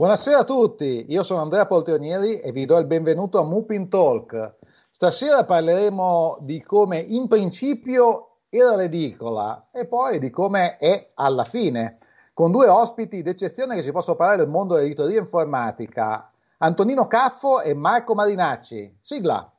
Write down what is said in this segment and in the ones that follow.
Buonasera a tutti, io sono Andrea Poltronieri e vi do il benvenuto a Mupin Talk. Stasera parleremo di come in principio era l'edicola e poi di come è alla fine, con due ospiti d'eccezione che ci possono parlare del mondo dell'editoria informatica, Antonino Caffo e Marco Marinacci. Sigla!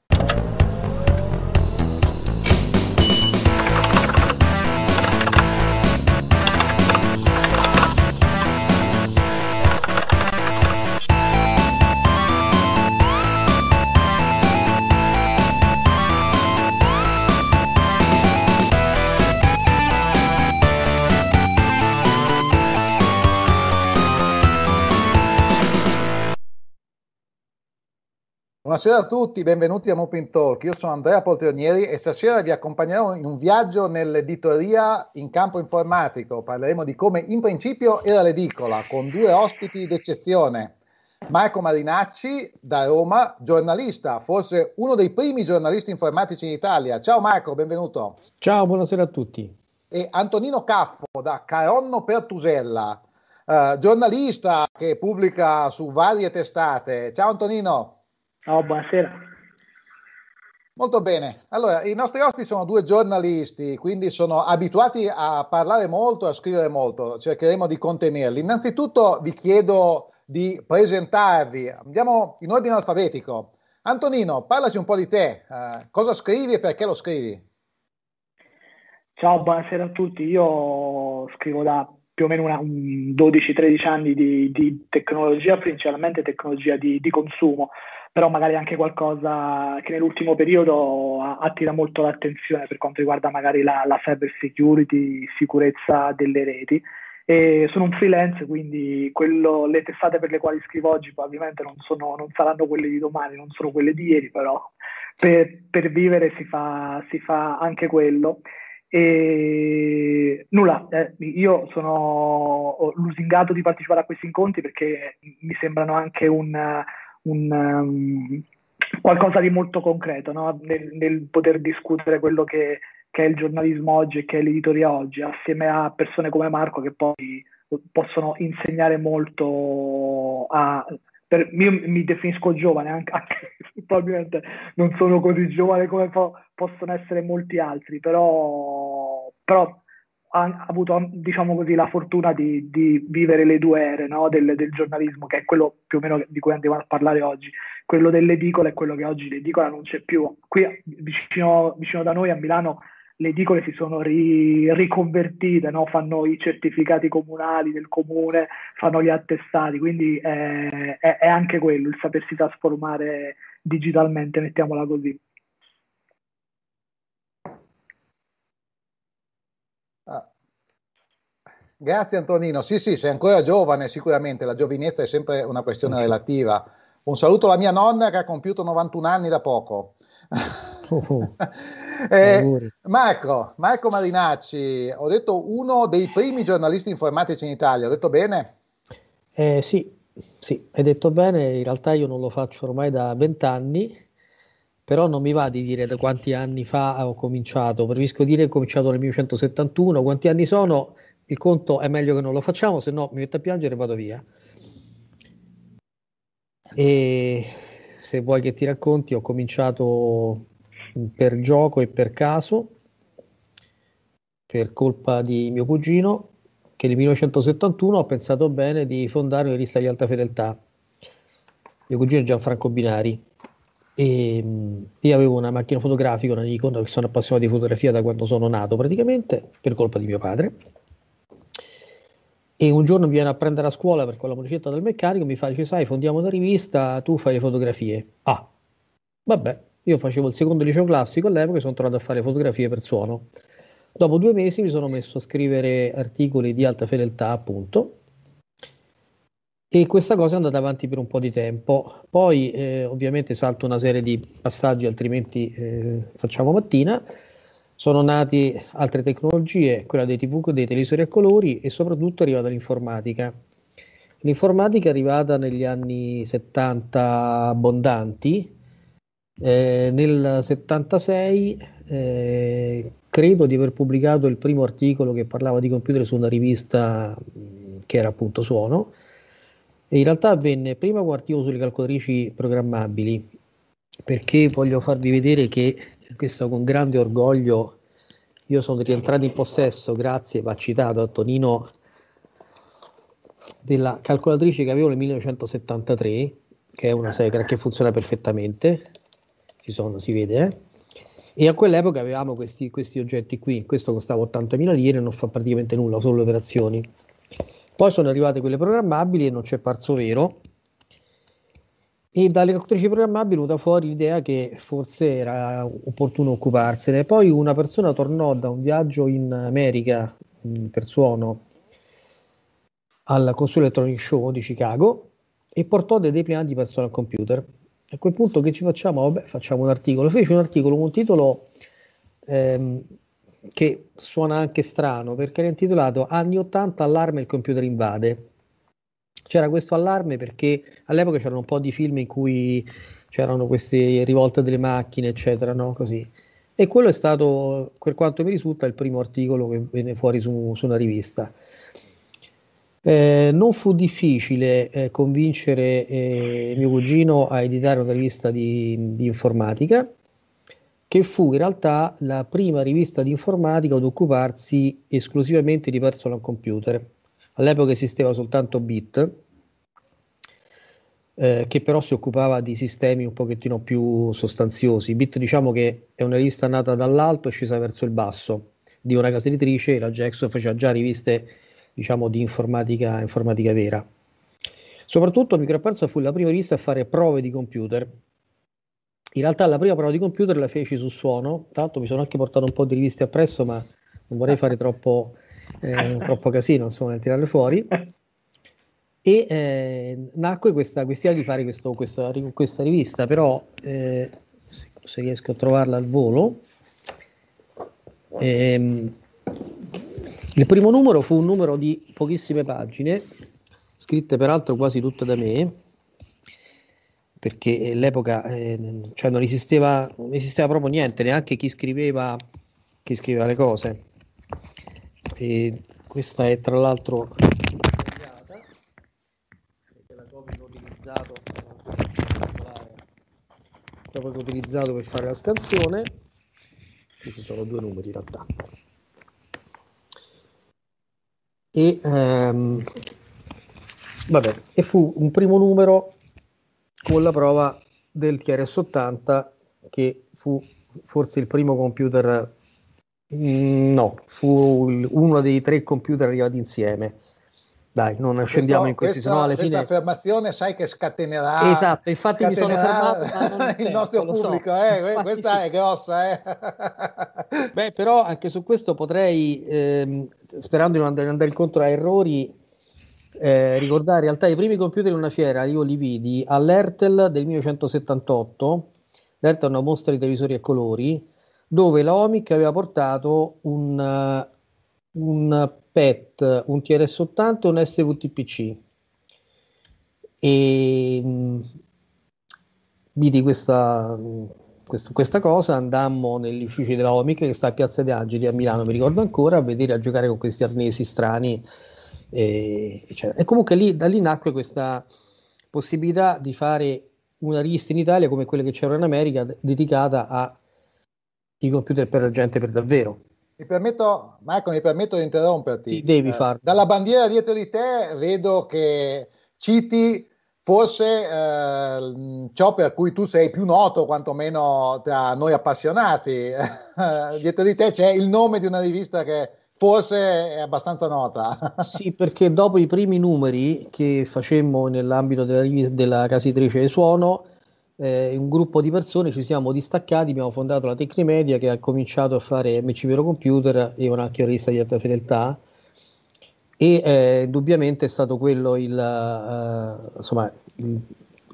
Buonasera a tutti, benvenuti a Mopin Talk. Io sono Andrea Poltronieri e stasera vi accompagnerò in un viaggio nell'editoria in campo informatico. Parleremo di come in principio era l'edicola, con due ospiti d'eccezione. Marco Marinacci da Roma, giornalista, forse uno dei primi giornalisti informatici in Italia. Ciao Marco, benvenuto. Ciao, buonasera a tutti. E Antonino Caffo da Caronno Pertusella, eh, giornalista che pubblica su varie testate. Ciao Antonino. Ciao, buonasera. Molto bene, allora i nostri ospiti sono due giornalisti, quindi sono abituati a parlare molto e a scrivere molto, cercheremo di contenerli. Innanzitutto vi chiedo di presentarvi, andiamo in ordine alfabetico. Antonino, parlaci un po' di te, uh, cosa scrivi e perché lo scrivi? Ciao, buonasera a tutti, io scrivo da più o meno 12-13 anni di, di, tecnologia, principalmente tecnologia di, di consumo però magari anche qualcosa che nell'ultimo periodo attira molto l'attenzione per quanto riguarda magari la, la cyber security, sicurezza delle reti. E sono un freelance, quindi quello, le testate per le quali scrivo oggi probabilmente non, sono, non, saranno quelle di domani, non sono quelle di ieri, però per, per vivere si fa, si fa, anche quello. E nulla, eh, io sono lusingato di partecipare a questi incontri perché mi sembrano anche un, un, um, qualcosa di molto concreto no? nel, nel, poter discutere quello che, che, è il giornalismo oggi e che è l'editoria oggi, assieme a persone come Marco che poi possono insegnare molto a... Per, io mi definisco giovane, anche, anche probabilmente non sono così giovane come po- possono essere molti altri, però, però ha avuto diciamo così, la fortuna di, di vivere le due ere no? del, del, giornalismo, che è quello più o meno di cui andiamo a parlare oggi. Quello dell'edicola è quello che oggi l'edicola non c'è più. Qui vicino, vicino da noi a Milano le edicole si sono ri, riconvertite, no? fanno i certificati comunali del comune, fanno gli attestati, quindi è, è, è anche quello, il sapersi trasformare digitalmente, mettiamola così. Grazie Antonino. Sì, sì, sei ancora giovane, sicuramente la giovinezza è sempre una questione relativa. Un saluto alla mia nonna che ha compiuto 91 anni da poco. Uh, eh, Marco, Marco Marinacci, ho detto uno dei primi giornalisti informatici in Italia, ho detto bene? Eh, sì, sì, hai detto bene, in realtà io non lo faccio ormai da vent'anni, però non mi va di dire da quanti anni fa ho cominciato, preferisco dire che ho cominciato nel 1971, quanti anni sono? Il conto è meglio che non lo facciamo, se no mi metto a piangere e vado via. E se vuoi che ti racconti, ho cominciato per gioco e per caso, per colpa di mio cugino, che nel 1971 ho pensato bene di fondare una rivista di alta fedeltà. Mio cugino è Gianfranco Binari e io avevo una macchina fotografica, una Nikon, sono appassionato di fotografia da quando sono nato praticamente, per colpa di mio padre e un giorno mi viene a prendere a scuola per quella motoricetta del meccanico, mi fa, dice, sai, fondiamo una rivista, tu fai le fotografie. Ah, vabbè, io facevo il secondo liceo classico all'epoca e sono tornato a fare fotografie per suono. Dopo due mesi mi sono messo a scrivere articoli di alta fedeltà, appunto, e questa cosa è andata avanti per un po' di tempo. Poi, eh, ovviamente, salto una serie di passaggi, altrimenti eh, facciamo mattina sono nate altre tecnologie, quella dei TV, dei televisori a colori e soprattutto è arrivata l'informatica. L'informatica è arrivata negli anni 70 abbondanti, eh, nel 76 eh, credo di aver pubblicato il primo articolo che parlava di computer su una rivista che era appunto Suono E in realtà avvenne prima un articolo sulle calcolatrici programmabili, perché voglio farvi vedere che questo con grande orgoglio io sono rientrato in possesso, grazie, va citato a Tonino, della calcolatrice che avevo nel 1973, che è una Secra che funziona perfettamente, ci sono, si vede, eh? e a quell'epoca avevamo questi, questi oggetti qui, questo costava 80.000 lire e non fa praticamente nulla, solo operazioni. Poi sono arrivate quelle programmabili e non c'è parso vero, e dalle calcolatrici programmabili è venuta fuori l'idea che forse era opportuno occuparsene. Poi una persona tornò da un viaggio in America per suono al Consuelo Electronic Show di Chicago e portò dei deplinanti personal computer. A quel punto che ci facciamo? Vabbè, facciamo un articolo. Fece un articolo con un titolo ehm, che suona anche strano perché era intitolato Anni 80 allarme il computer invade. C'era questo allarme perché all'epoca c'erano un po' di film in cui c'erano queste rivolte delle macchine, eccetera, no? Così. E quello è stato, per quanto mi risulta, il primo articolo che venne fuori su, su una rivista. Eh, non fu difficile eh, convincere eh, mio cugino a editare una rivista di, di, informatica, che fu in realtà la prima rivista di informatica ad occuparsi esclusivamente di personal computer. All'epoca esisteva soltanto Bit, eh, che però si occupava di sistemi un pochettino più sostanziosi. Bit diciamo che è una rivista nata dall'alto e scesa verso il basso di una casa editrice, la Jackson faceva già riviste diciamo, di informatica, informatica vera. Soprattutto Microapparso fu la prima rivista a fare prove di computer. In realtà la prima prova di computer la feci su suono, tra l'altro mi sono anche portato un po' di riviste appresso, ma non vorrei fare troppo, eh, troppo casino insomma, nel tirarle fuori. E eh, nacque questa questione di fare questo, questa, questa, rivista, però eh, se riesco a trovarla al volo. Ehm, il primo numero fu un numero di pochissime pagine, scritte peraltro quasi tutte da me, perché all'epoca eh, cioè non, esisteva, non esisteva proprio niente, neanche chi scriveva, chi scriveva le cose. E questa è tra l'altro perché la copia che ho utilizzato per fare la scansione. Questi sono due numeri in realtà. E, ehm, vabbè, e fu un primo numero con la prova del TRS-80 che fu forse il primo computer no, fu uno dei tre computer arrivati insieme dai, non scendiamo in questi, sennò alla questa fine... affermazione sai che scatenerà... Esatto, infatti mi sono fermato... il nostro pubblico, so. eh, questa sì. è grossa. Eh. Beh, però anche su questo potrei, ehm, sperando di non andare, andare incontro a errori, eh, ricordare in realtà i primi computer in una fiera, io li vidi all'Ertel del 1978, l'Ertel è una mostra di televisori a colori, dove la Omic aveva portato un, un PET, un TRS-80 e un SVTPC. E mh, vidi questa, questa, questa, cosa, andammo negli uffici della Omic che sta a Piazza De Angeli a Milano, mi ricordo ancora, a vedere a giocare con questi arnesi strani. E, e comunque lì, da lì nacque questa possibilità di fare una rivista in Italia come quelle che c'erano in America dedicata ai computer per la gente per davvero mi permetto, Marco, mi permetto di interromperti. Sì, devi eh, farlo. Dalla bandiera dietro di te vedo che citi forse eh, ciò per cui tu sei più noto, quantomeno tra noi appassionati. dietro di te c'è il nome di una rivista che forse è abbastanza nota. sì, perché dopo i primi numeri che facemmo nell'ambito della, della casa editrice di suono, eh, un gruppo di persone ci siamo distaccati, abbiamo fondato la Tecnimedia che ha cominciato a fare MC Vero Computer e una rivista di alta fedeltà. E eh, indubbiamente è stato quello il, uh, insomma, il,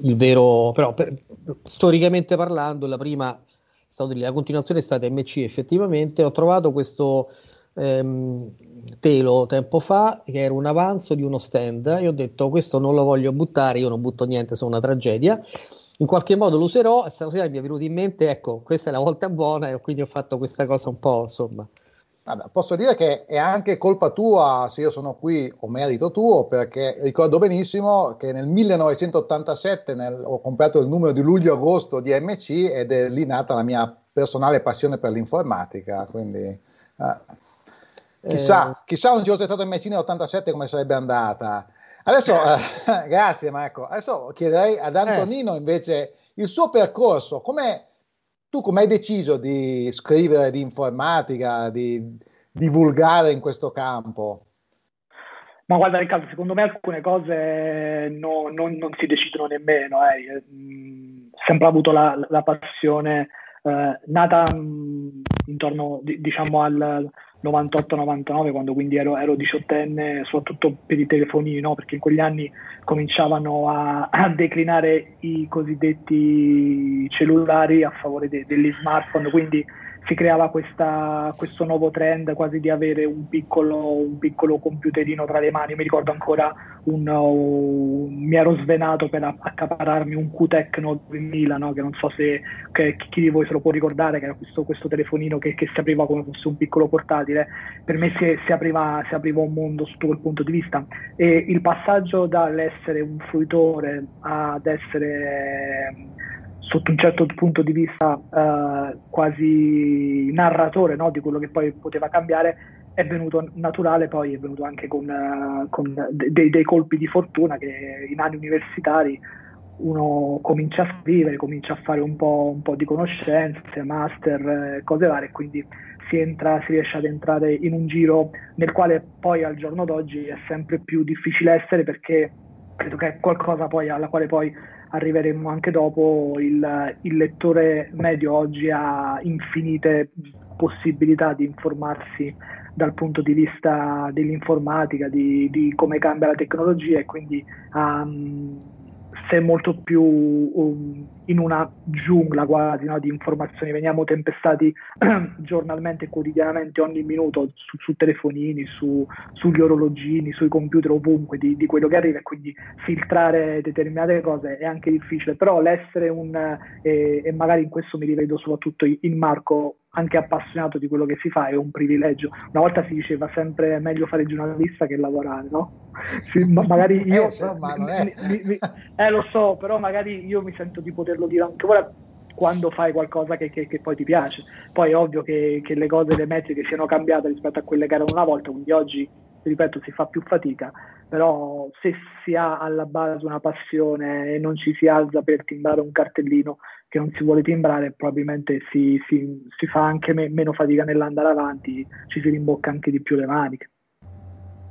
il, vero, però per, storicamente parlando la prima, la continuazione è stata MC effettivamente, ho trovato questo ehm, telo tempo fa che era un avanzo di uno stand e ho detto questo non lo voglio buttare, io non butto niente, sono una tragedia in qualche modo lo userò e stasera mi è venuto in mente, ecco, questa è la volta buona e quindi ho fatto questa cosa un po', insomma, Vabbè, posso dire che è anche colpa tua se io sono qui o merito tuo perché ricordo benissimo che nel 1987 nel, ho comprato il numero di luglio-agosto di MC ed è lì nata la mia personale passione per l'informatica, quindi eh, chissà, eh... chissà non ci fosse stato MC nell'87 come sarebbe andata. Adesso, eh, grazie Marco, adesso chiederei ad Antonino eh. invece il suo percorso, come tu come hai deciso di scrivere di informatica, di divulgare in questo campo? Ma guarda Riccardo, secondo me alcune cose no, non, non, si decidono nemmeno. Eh. Mm, sempre avuto la, la passione eh, nata mh, mm, intorno diciamo al, 98-99, quando quindi ero, ero diciottenne, soprattutto per i telefonini, no? perché in quegli anni cominciavano a, a declinare i cosiddetti cellulari a favore de, degli smartphone, quindi si creava questa, questo nuovo trend quasi di avere un piccolo, un piccolo computerino tra le mani. Mi ricordo ancora un, un, mi ero svenato per accapararmi un Q-Tecno 2000, no? che non so se chi di voi se lo può ricordare, che era questo, questo telefonino che, che, si apriva come fosse un piccolo portatile. Per me si, si, apriva, si apriva un mondo sotto quel punto di vista. E il passaggio dall'essere un fruitore ad essere sotto un certo punto di vista eh, quasi narratore no, di quello che poi poteva cambiare, è venuto naturale, poi è venuto anche con, uh, con dei, dei, colpi di fortuna che in anni universitari uno comincia a scrivere, comincia a fare un po', un po di conoscenze, master, eh, cose varie, quindi si, entra, si riesce ad entrare in un giro nel quale poi al giorno d'oggi è sempre più difficile essere perché credo che è qualcosa poi alla quale poi arriveremo anche dopo, il, il lettore medio oggi ha infinite possibilità di informarsi dal punto di vista dell'informatica, di, di come cambia la tecnologia e quindi um, sei molto più um, in una giungla quasi no, di informazioni, veniamo tempestati giornalmente quotidianamente ogni minuto su, su telefonini, su, sugli orologini, sui computer ovunque di, di, quello che arriva e quindi filtrare determinate cose è anche difficile, però l'essere un, eh, e magari in questo mi rivedo soprattutto in Marco, anche appassionato di quello che si fa è un privilegio. Una volta si diceva sempre meglio fare giornalista che lavorare, no? Sì, magari io... eh, insomma, mi, mi, mi, eh, lo so, però magari io mi sento di poterlo dire anche ora quando fai qualcosa che, che, che, poi ti piace. Poi è ovvio che, che, le cose, le metriche siano cambiate rispetto a quelle che erano una volta, quindi oggi, ripeto, si fa più fatica, però se si ha alla base una passione e non ci si alza per timbrare un cartellino che non si vuole timbrare, probabilmente si, si, si fa anche me, meno fatica nell'andare avanti, ci si rimbocca anche di più le maniche.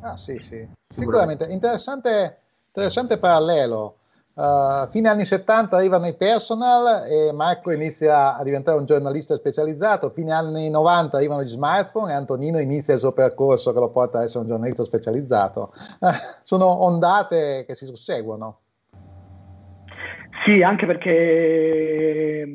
Ah sì, sì, sicuramente. Interessante, interessante parallelo. Uh, fine anni 70 arrivano i personal e Marco inizia a diventare un giornalista specializzato, fine anni 90 arrivano gli smartphone e Antonino inizia il suo percorso che lo porta ad essere un giornalista specializzato. Uh, sono ondate che si susseguono. Sì, anche perché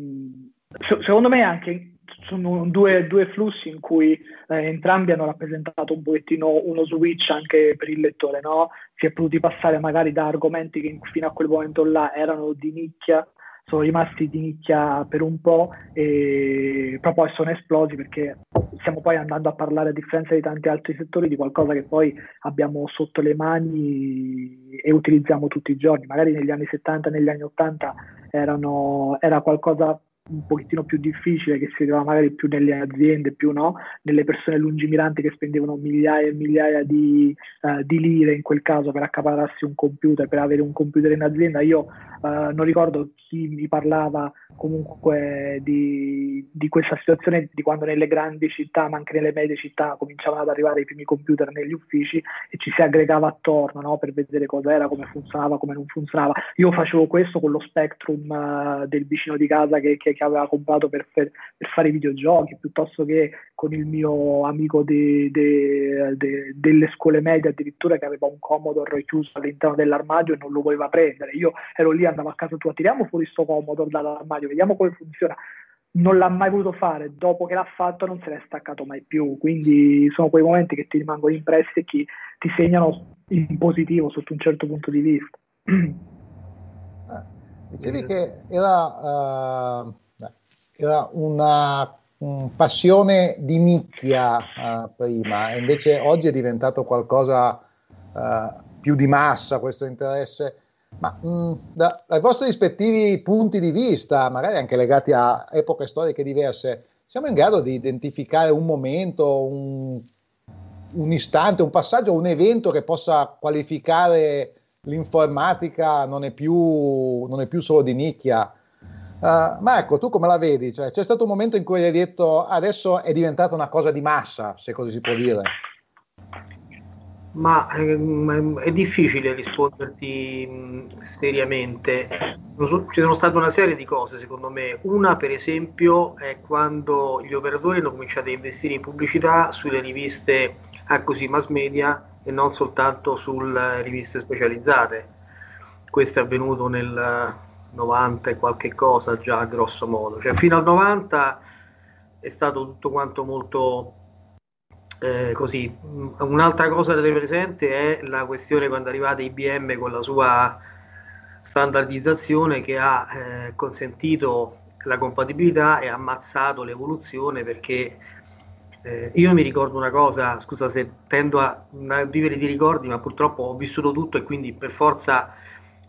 secondo me anche sono due, due flussi in cui eh, entrambi hanno rappresentato un pochettino uno switch anche per il lettore, no? Si è potuti passare magari da argomenti che fino a quel momento là erano di nicchia sono rimasti di nicchia per un po' e però poi sono esplosi perché stiamo poi andando a parlare a differenza di tanti altri settori di qualcosa che poi abbiamo sotto le mani e utilizziamo tutti i giorni. Magari negli anni 70, negli anni 80 erano, era qualcosa un pochettino più difficile che si vedeva magari più nelle aziende, più no, nelle persone lungimiranti che spendevano migliaia e migliaia di, uh, di lire in quel caso per accapararsi un computer, per avere un computer in azienda. Io uh, non ricordo chi mi parlava comunque di, di, questa situazione di quando nelle grandi città, ma anche nelle medie città, cominciavano ad arrivare i primi computer negli uffici e ci si aggregava attorno no, per vedere cosa era, come funzionava, come non funzionava. Io facevo questo con lo Spectrum uh, del vicino di casa che, che, che aveva comprato per, per, per, fare i videogiochi, piuttosto che con il mio amico de, de, de, delle scuole medie addirittura che aveva un Commodore chiuso all'interno dell'armadio e non lo voleva prendere. Io ero lì, andavo a casa tua, tiriamo fuori sto Commodore dall'armadio, vediamo come funziona. Non l'ha mai voluto fare, dopo che l'ha fatto non se n'è staccato mai più, quindi sono quei momenti che ti rimangono impressi e che ti segnano in positivo sotto un certo punto di vista. Dicevi che era, uh, era una um, passione di nicchia uh, prima, e invece oggi è diventato qualcosa uh, più di massa questo interesse. Ma mh, mm, da, dai vostri rispettivi punti di vista, magari anche legati a epoche storiche diverse, siamo in grado di identificare un momento, un, un istante, un passaggio, un evento che possa qualificare l'informatica non è più, non è più solo di nicchia. Uh, Marco, tu come la vedi? Cioè, c'è stato un momento in cui hai detto adesso è diventata una cosa di massa, se così si può dire. Ma ehm, è difficile risponderti mh, seriamente. Ci sono state una serie di cose, secondo me. Una, per esempio, è quando gli operatori hanno cominciato a investire in pubblicità sulle riviste a così mass media e non soltanto sulle riviste specializzate. Questo è avvenuto nel 90 e qualche cosa già grosso modo. Cioè, fino al 90 è stato tutto quanto molto eh, così. Un'altra cosa da tenere presente è la questione quando è arrivata IBM con la sua standardizzazione che ha eh, consentito la compatibilità e ha ammazzato l'evoluzione perché eh, io mi ricordo una cosa, scusa se tendo a, a, vivere di ricordi, ma purtroppo ho vissuto tutto e quindi per forza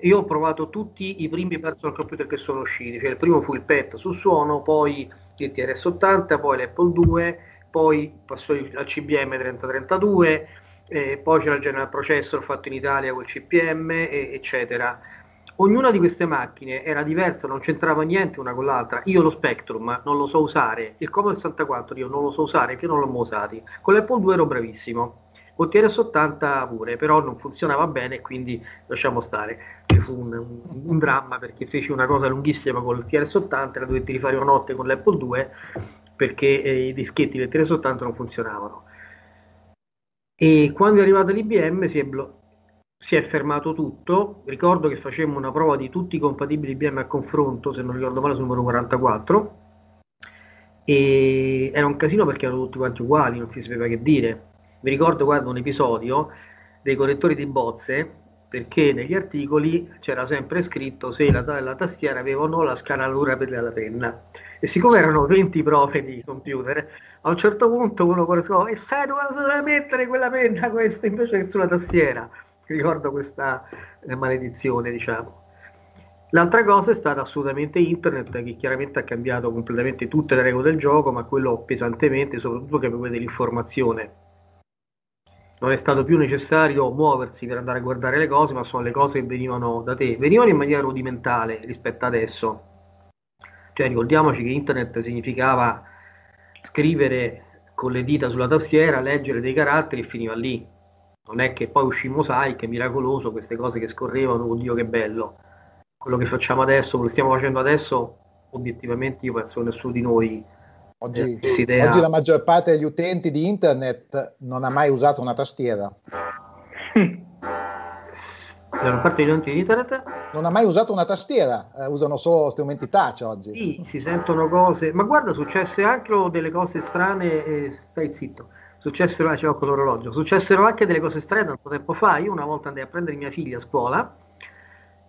io ho provato tutti i primi personal computer che sono usciti, cioè il primo fu il PET su suono, poi il TRS-80, poi l'Apple 2, poi passò al CBM 3032, eh, poi c'era il General Processor fatto in Italia col CPM, e, eccetera. Ognuna di queste macchine era diversa, non c'entrava niente una con l'altra. Io lo Spectrum non lo so usare, il Commodore 64 io non lo so usare, che non l'ho mai usato. Con l'Apple 2 ero bravissimo, con TRS-80 pure, però non funzionava bene, quindi lasciamo stare. Ci fu un, un, un dramma perché feci una cosa lunghissima con il TRS-80, la dovetti rifare una notte con l'Apple 2 perché eh, i dischetti del 380 non funzionavano. E quando è arrivata l'IBM si è, blo- si è fermato tutto. Ricordo che facemmo una prova di tutti i compatibili IBM a confronto, se non ricordo male, sul numero 44. E era un casino perché erano tutti quanti uguali, non si sapeva che dire. Mi ricordo, guarda, un episodio dei correttori di bozze perché negli articoli c'era sempre scritto se la, la tastiera aveva o no la scanalatura per la penna e siccome erano 20 prove di computer, a un certo punto uno corrispondeva e sai dove mettere quella penna questa invece che sulla tastiera. Ricordo questa eh, maledizione, diciamo. L'altra cosa è stata assolutamente internet, che chiaramente ha cambiato completamente tutte le regole del gioco, ma quello pesantemente, soprattutto che aveva dell'informazione. Non è stato più necessario muoversi per andare a guardare le cose, ma sono le cose che venivano da te. Venivano in maniera rudimentale rispetto adesso cioè ricordiamoci che internet significava scrivere con le dita sulla tastiera, leggere dei caratteri e finiva lì. Non è che poi uscì Mosaic, è miracoloso, queste cose che scorrevano, oddio che bello. Quello che facciamo adesso, quello che stiamo facendo adesso, obiettivamente io penso che nessuno di noi Oggi, eh, oggi, la maggior parte degli utenti di internet non ha mai usato una tastiera. La parte degli utenti di internet? Non ha mai usato una tastiera, eh, usano solo strumenti touch oggi. Sì, si sentono cose, ma guarda, successe anche delle cose strane, eh, stai zitto, successero, ah, con l'orologio, successero anche delle cose strane tanto tempo fa, io una volta andai a prendere mia figlia a scuola,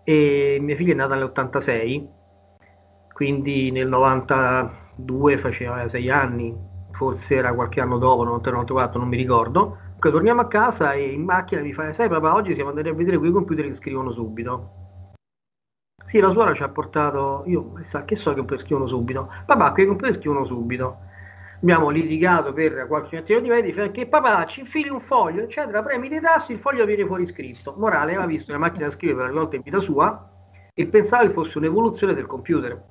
e mia figlia è nata nell'86, quindi nel 92 faceva 6 anni, forse era qualche anno dopo, 93-94, non mi ricordo, torniamo a casa e in macchina mi fa, sai papà, oggi siamo andati a vedere quei computer che scrivono subito. Sì, la suora ci ha portato, io sa che so che scrivono subito. Papà, quei computer scrivono subito. Abbiamo litigato per qualche attimo di vedi perché papà ci infili un foglio, eccetera, premi dei tasti, il foglio viene fuori scritto. Morale, aveva visto una macchina da scrivere per la volta in vita sua e pensava che fosse un'evoluzione del computer.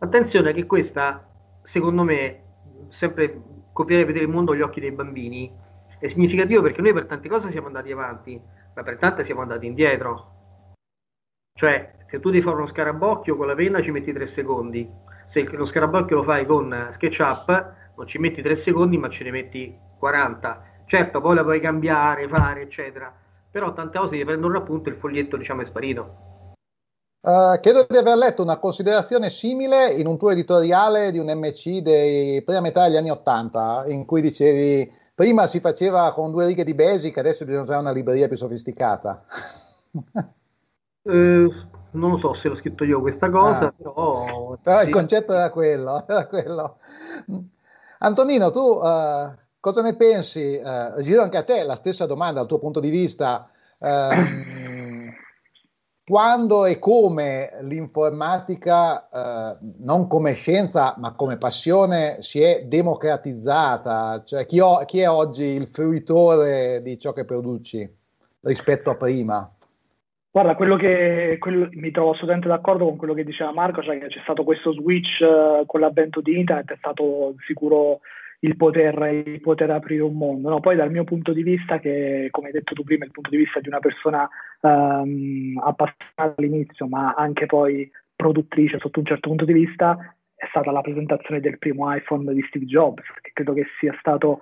Attenzione che questa, secondo me, sempre copiare e vedere il mondo agli occhi dei bambini è significativo perché noi per tante cose siamo andati avanti, ma per tante siamo andati indietro. Cioè, se tu devi fare uno scarabocchio con la penna ci metti tre secondi, se lo scarabocchio lo fai con SketchUp non ci metti tre secondi ma ce ne metti 40. Certo, poi la puoi cambiare, fare, eccetera, però tante cose ti prendono appunto il foglietto diciamo è sparito. Uh, credo di aver letto una considerazione simile in un tuo editoriale di un MC dei prima metà degli anni Ottanta, in cui dicevi prima si faceva con due righe di basic, adesso bisogna usare una libreria più sofisticata. uh, non lo so se l'ho scritto io questa cosa, ah. però... Però sì. il concetto era quello, era quello. Antonino, tu uh, cosa ne pensi? Uh, giro anche a te la stessa domanda dal tuo punto di vista. Uh, quando e come l'informatica, eh, non come scienza, ma come passione, si è democratizzata? Cioè, chi, ho, chi è oggi il fruitore di ciò che produci rispetto a prima? Guarda, quello che quello, mi trovo assolutamente d'accordo con quello che diceva Marco, cioè che c'è stato questo switch uh, con l'avvento di internet, è stato sicuro il poter, il poter aprire un mondo. No? Poi dal mio punto di vista, che come hai detto tu prima, il punto di vista di una persona um, appassionata all'inizio, ma anche poi produttrice sotto un certo punto di vista, è stata la presentazione del primo iPhone di Steve Jobs, che credo che sia stato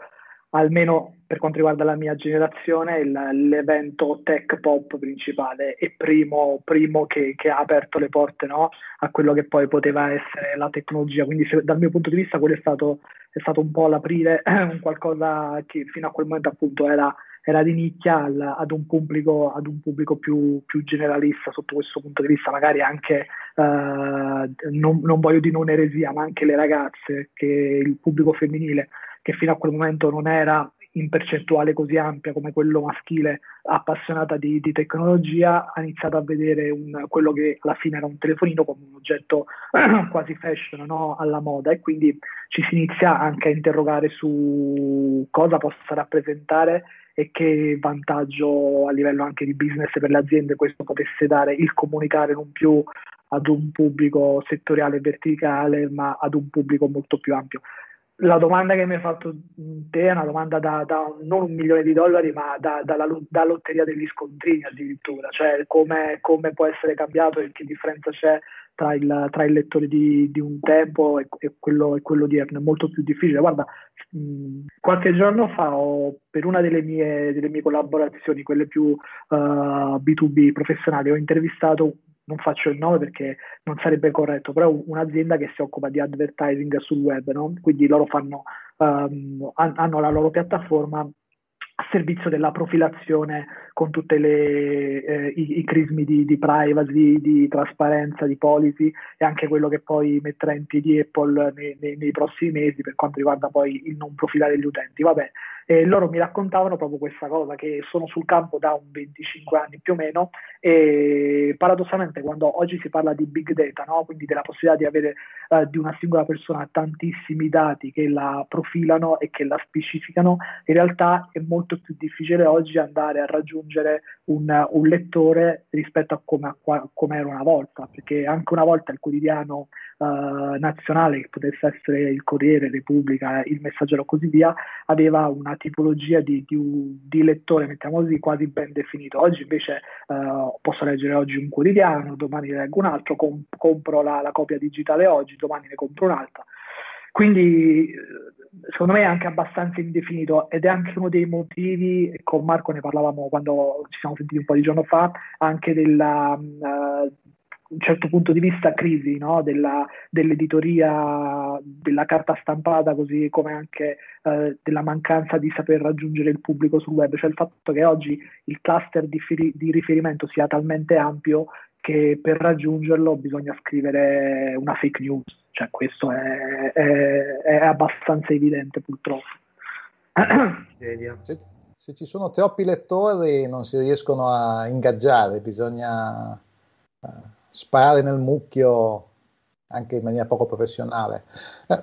almeno per quanto riguarda la mia generazione, il, l'evento tech pop principale e primo, primo che, che, ha aperto le porte no? a quello che poi poteva essere la tecnologia. Quindi se, dal mio punto di vista quello è stato, è stato un po' l'aprire un qualcosa che fino a quel momento appunto era, era di nicchia al, ad un pubblico, ad un pubblico più, più, generalista sotto questo punto di vista, magari anche, uh, non, non voglio dire non eresia, ma anche le ragazze, che il pubblico femminile che fino a quel momento non era in percentuale così ampia come quello maschile appassionata di, di tecnologia, ha iniziato a vedere un, quello che alla fine era un telefonino come un oggetto quasi fashion no? alla moda e quindi ci si inizia anche a interrogare su cosa possa rappresentare e che vantaggio a livello anche di business per le aziende questo potesse dare il comunicare non più ad un pubblico settoriale e verticale ma ad un pubblico molto più ampio la domanda che mi hai fatto te è una domanda da, da non un milione di dollari, ma da, dalla, da lotteria degli scontrini addirittura, cioè come, come, può essere cambiato e che differenza c'è tra il, tra il lettore di, di, un tempo e, e, quello, quello odierno. È molto più difficile. Guarda, mh, qualche giorno fa ho, per una delle mie, delle mie collaborazioni, quelle più uh, B2B professionali, ho intervistato non faccio il nome perché non sarebbe corretto, però un'azienda che si occupa di advertising sul web, no? quindi loro fanno, um, hanno la loro piattaforma a servizio della profilazione con tutti eh, i, i, crismi di, di, privacy, di trasparenza, di policy e anche quello che poi metterà in piedi Apple nei, nei, nei prossimi mesi per quanto riguarda poi il non profilare gli utenti. Vabbè, e loro mi raccontavano proprio questa cosa, che sono sul campo da un 25 anni più o meno e paradossalmente quando oggi si parla di big data, no? quindi della possibilità di avere eh, di una singola persona tantissimi dati che la profilano e che la specificano, in realtà è molto più difficile oggi andare a raggiungere un, un lettore rispetto a come, a come, era una volta, perché anche una volta il quotidiano uh, nazionale, che potesse essere il Corriere, Repubblica, il Messaggero e così via, aveva una tipologia di, di, di lettore, mettiamo così, quasi ben definito. Oggi invece uh, posso leggere oggi un quotidiano, domani leggo un altro, com- compro la, la copia digitale oggi, domani ne compro un'altra. Quindi secondo me è anche abbastanza indefinito ed è anche uno dei motivi, con Marco ne parlavamo quando ci siamo sentiti un po' di giorno fa, anche della, uh, un certo punto di vista crisi no? della, dell'editoria, della carta stampata, così come anche uh, della mancanza di saper raggiungere il pubblico sul web, cioè il fatto che oggi il cluster di, firi- di riferimento sia talmente ampio che per raggiungerlo bisogna scrivere una fake news cioè, questo è, è, è abbastanza evidente purtroppo. Se, se, ci sono troppi lettori non si riescono a ingaggiare, bisogna uh, sparare nel mucchio anche in maniera poco professionale. Eh,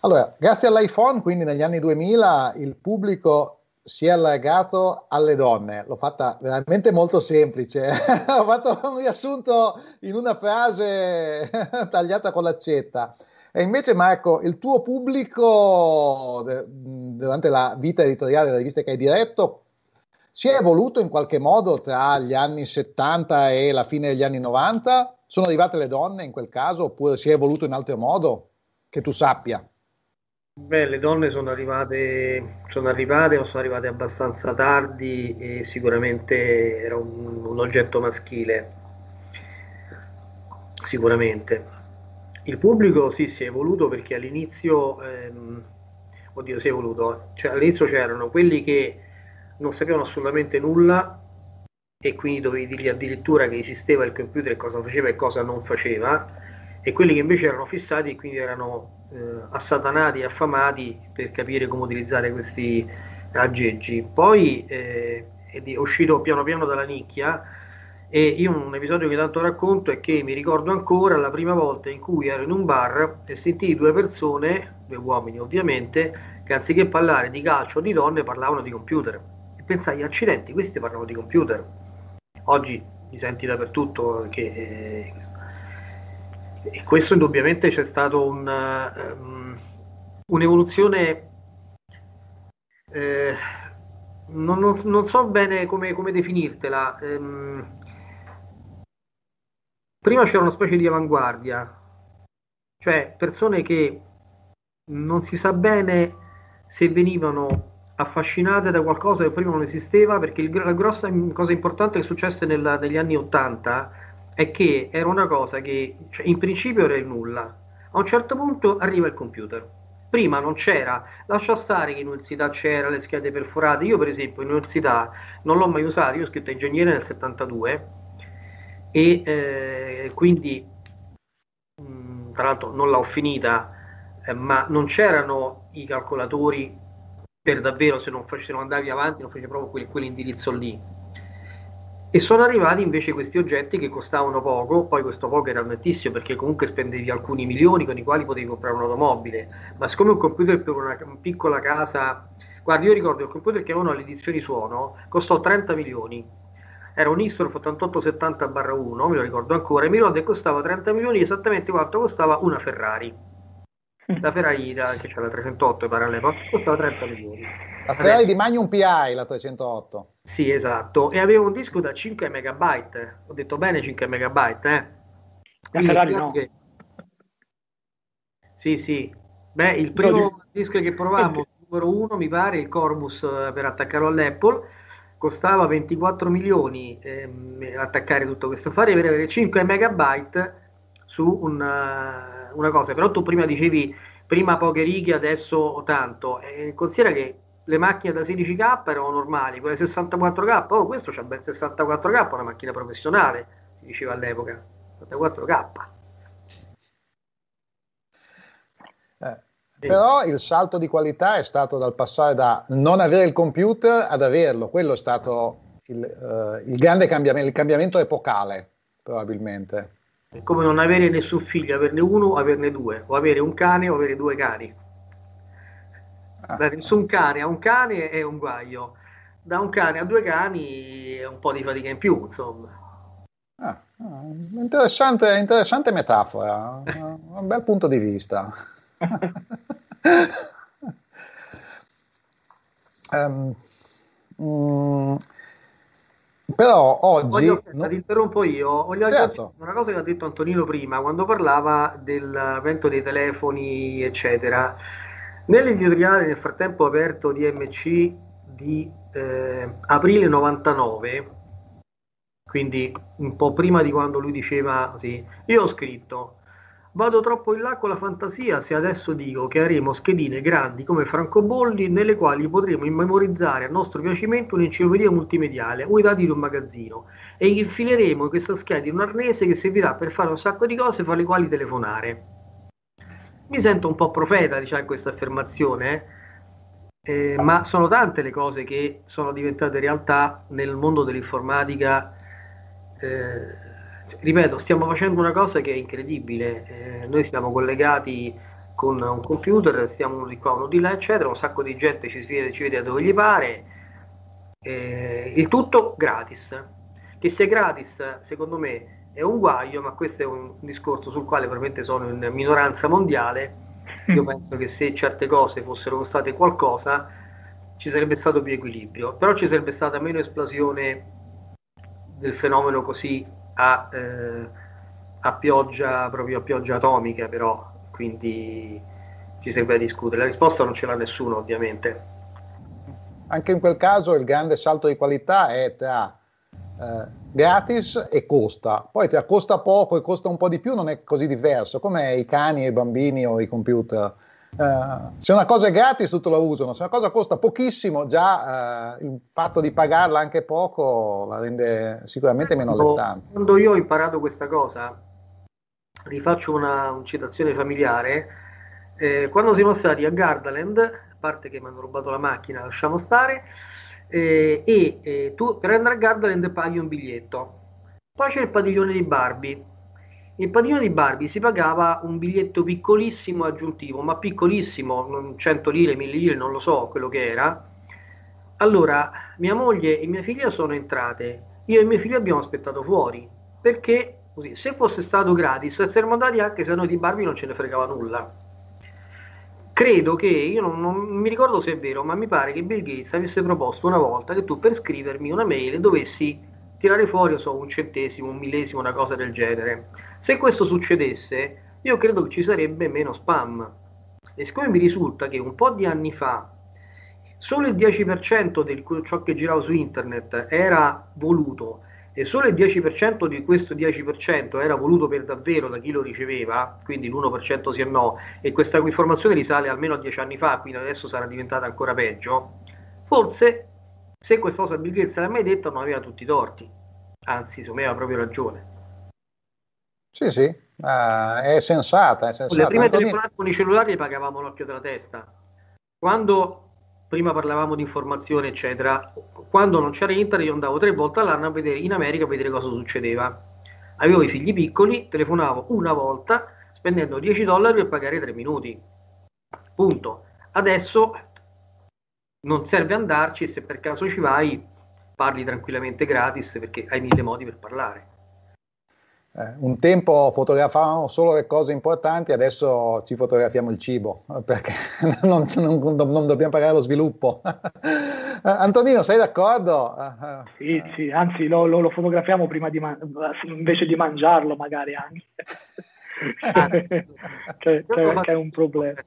allora, grazie all'iPhone, quindi negli anni 2000 il pubblico si è allargato alle donne. L'ho fatta veramente molto semplice. Ho fatto un riassunto in una frase tagliata con l'accetta. E invece, Marco, il tuo pubblico durante la vita editoriale delle riviste che hai diretto si è evoluto in qualche modo tra gli anni 70 e la fine degli anni 90? Sono arrivate le donne in quel caso oppure si è evoluto in altro modo? Che tu sappia. Beh, le donne sono arrivate, sono arrivate o sono arrivate abbastanza tardi e sicuramente era un, un oggetto maschile. Sicuramente. Il pubblico sì, si è evoluto perché all'inizio, ehm, oddio, si è evoluto, cioè all'inizio c'erano quelli che non sapevano assolutamente nulla e quindi dovevi dirgli addirittura che esisteva il computer e cosa faceva e cosa non faceva, e quelli che invece erano fissati e quindi erano eh, assatanati affamati per capire come utilizzare questi aggeggi. Poi eh, è uscito piano piano dalla nicchia e io un episodio che tanto racconto è che mi ricordo ancora la prima volta in cui ero in un bar e sentii due persone, due uomini ovviamente, che anziché parlare di calcio o di donne parlavano di computer. E pensai, accidenti, questi parlano di computer. Oggi mi senti dappertutto che... Eh, e questo indubbiamente c'è stato un, um, un'evoluzione eh, non, non, non, so bene come, come definirtela. Um, prima c'era una specie di avanguardia, cioè persone che non si sa bene se venivano affascinate da qualcosa che prima non esisteva, perché il, la grossa cosa importante che successe nella, negli anni Ottanta è che era una cosa che cioè, in principio era il nulla, a un certo punto arriva il computer. Prima non c'era, lascia stare che in università c'era le schede perforate. Io, per esempio, in università non l'ho mai usato. Io ho scritto ingegnere nel 72 e eh, quindi mh, mm, tra l'altro non l'ho finita eh, ma non c'erano i calcolatori per davvero se non, se non andavi avanti non facevi proprio quel, quell'indirizzo lì e sono arrivati invece questi oggetti che costavano poco, poi questo poco era nettissimo perché comunque spendevi alcuni milioni con i quali potevi comprare un'automobile, ma siccome un computer per una, piccola casa, guarda io ricordo il computer che avevano alle edizioni suono costò 30 milioni, era un Istorf 8870-1, me lo ricordo ancora, e mi ricordo che costava 30 milioni esattamente quanto costava una Ferrari. La Ferrari che c'è la 308 pare all'epoca, costava 30 milioni. La Ferrari di Magnum PI, la 308. Sì, esatto, e aveva un disco da 5 megabyte. Ho detto bene 5 megabyte, eh? La Ferrari no. Che... Sì, sì. Beh, il primo disco che provavamo, numero uno, mi pare, il Corbus eh, per attaccarlo all'Apple costava 24 milioni ehm, attaccare tutto questo affare per avere 5 megabyte su una, una, cosa però tu prima dicevi prima poche righe adesso tanto e considera che le macchine da 16k erano normali quelle 64k oh questo c'ha ben 64k una macchina professionale si diceva all'epoca 64k Però il salto di qualità è stato dal passare da non avere il computer ad averlo, quello è stato il, uh, il grande cambiamento, il cambiamento epocale, probabilmente. È come non avere nessun figlio, averne uno o averne due, o avere un cane o avere due cani. Ah. Da nessun cane a un cane è un guaio, da un cane a due cani è un po' di fatica in più, insomma. Ah, ah interessante, interessante metafora, un bel punto di vista um, mm, però oggi voglio, no... ti interrompo io voglio certo. una cosa che ha detto Antonino prima quando parlava dell'avvento dei telefoni eccetera nell'editoriale nel frattempo aperto di MC di eh, aprile 99 quindi un po' prima di quando lui diceva sì, io ho scritto Vado troppo in là con la fantasia se adesso dico che avremo schedine grandi come francobolli nelle quali potremo memorizzare a nostro piacimento un'enciclopedia multimediale o i dati di un magazzino e infileremo questa scheda in un arnese che servirà per fare un sacco di cose fra le quali telefonare. Mi sento un po' profeta, diciamo, questa affermazione, eh, ma sono tante le cose che sono diventate realtà nel mondo dell'informatica. Eh, ripeto, stiamo facendo una cosa che è incredibile. Eh, noi siamo collegati con un computer, stiamo uno di qua, uno di là, eccetera, un sacco di gente ci, ci vede dove gli pare, eh, il tutto gratis. Che sia gratis, secondo me, è un guaio, ma questo è un discorso sul quale probabilmente sono in minoranza mondiale. Io penso che se certe cose fossero costate qualcosa, ci sarebbe stato più equilibrio, però ci sarebbe stata meno esplosione del fenomeno così a, eh, a pioggia, proprio a pioggia atomica, però, quindi ci serve a discutere. La risposta non ce l'ha nessuno, ovviamente. Anche in quel caso il grande salto di qualità è tra eh, gratis e costa. Poi tra costa poco e costa un po' di più non è così diverso, come i cani, i bambini o i computer. Uh, se una cosa è gratis tutti la usano, se una cosa costa pochissimo già uh, il fatto di pagarla anche poco la rende sicuramente meno allettante. Quando io ho imparato questa cosa, rifaccio una, una citazione familiare, eh, quando siamo stati a Gardaland, a parte che mi hanno rubato la macchina, lasciamo stare, eh, e eh, tu per andare a Gardaland paghi un biglietto. Poi c'è il padiglione di Barbie. Il padiglione di Barbie si pagava un biglietto piccolissimo aggiuntivo, ma piccolissimo, 100 lire, 1000 lire, non lo so quello che era. Allora, mia moglie e mia figlia sono entrate, io e mia figlia abbiamo aspettato fuori, perché così, se fosse stato gratis, saremmo andati anche se a noi di Barbie non ce ne fregava nulla credo che, io non, non, mi ricordo se è vero, ma mi pare che Bill Gates avesse proposto una volta che tu per scrivermi una mail dovessi tirare fuori, so, un centesimo, un millesimo, una cosa del genere. Se questo succedesse, io credo che ci sarebbe meno spam. E siccome mi risulta che un po' di anni fa solo il 10% di ciò che girava su internet era voluto e solo il 10% di questo 10% era voluto per davvero da chi lo riceveva, quindi l'1% sì e no, e questa informazione risale almeno a 10 anni fa, quindi adesso sarà diventata ancora peggio, forse se questa cosa Bill Gates l'ha mai detta non aveva tutti i torti, anzi me aveva proprio ragione. Sì, sì, uh, è sensata. È sensata. Le prime telefonate con i cellulari le pagavamo l'occhio della testa. Quando prima parlavamo di informazione, eccetera. Quando non c'era internet, io andavo tre volte all'anno a vedere in America a vedere cosa succedeva. Avevo i figli piccoli, telefonavo una volta spendendo 10 dollari per pagare 3 minuti. Punto. Adesso non serve andarci e se per caso ci vai parli tranquillamente gratis perché hai mille modi per parlare. Eh, un tempo fotografavamo solo le cose importanti, adesso ci fotografiamo il cibo perché non, non, non dobbiamo pagare lo sviluppo. Eh, Antonino, sei d'accordo? Sì, sì, anzi lo, lo, lo fotografiamo prima di man- invece di mangiarlo, magari anche. cioè, cioè, che è un problema.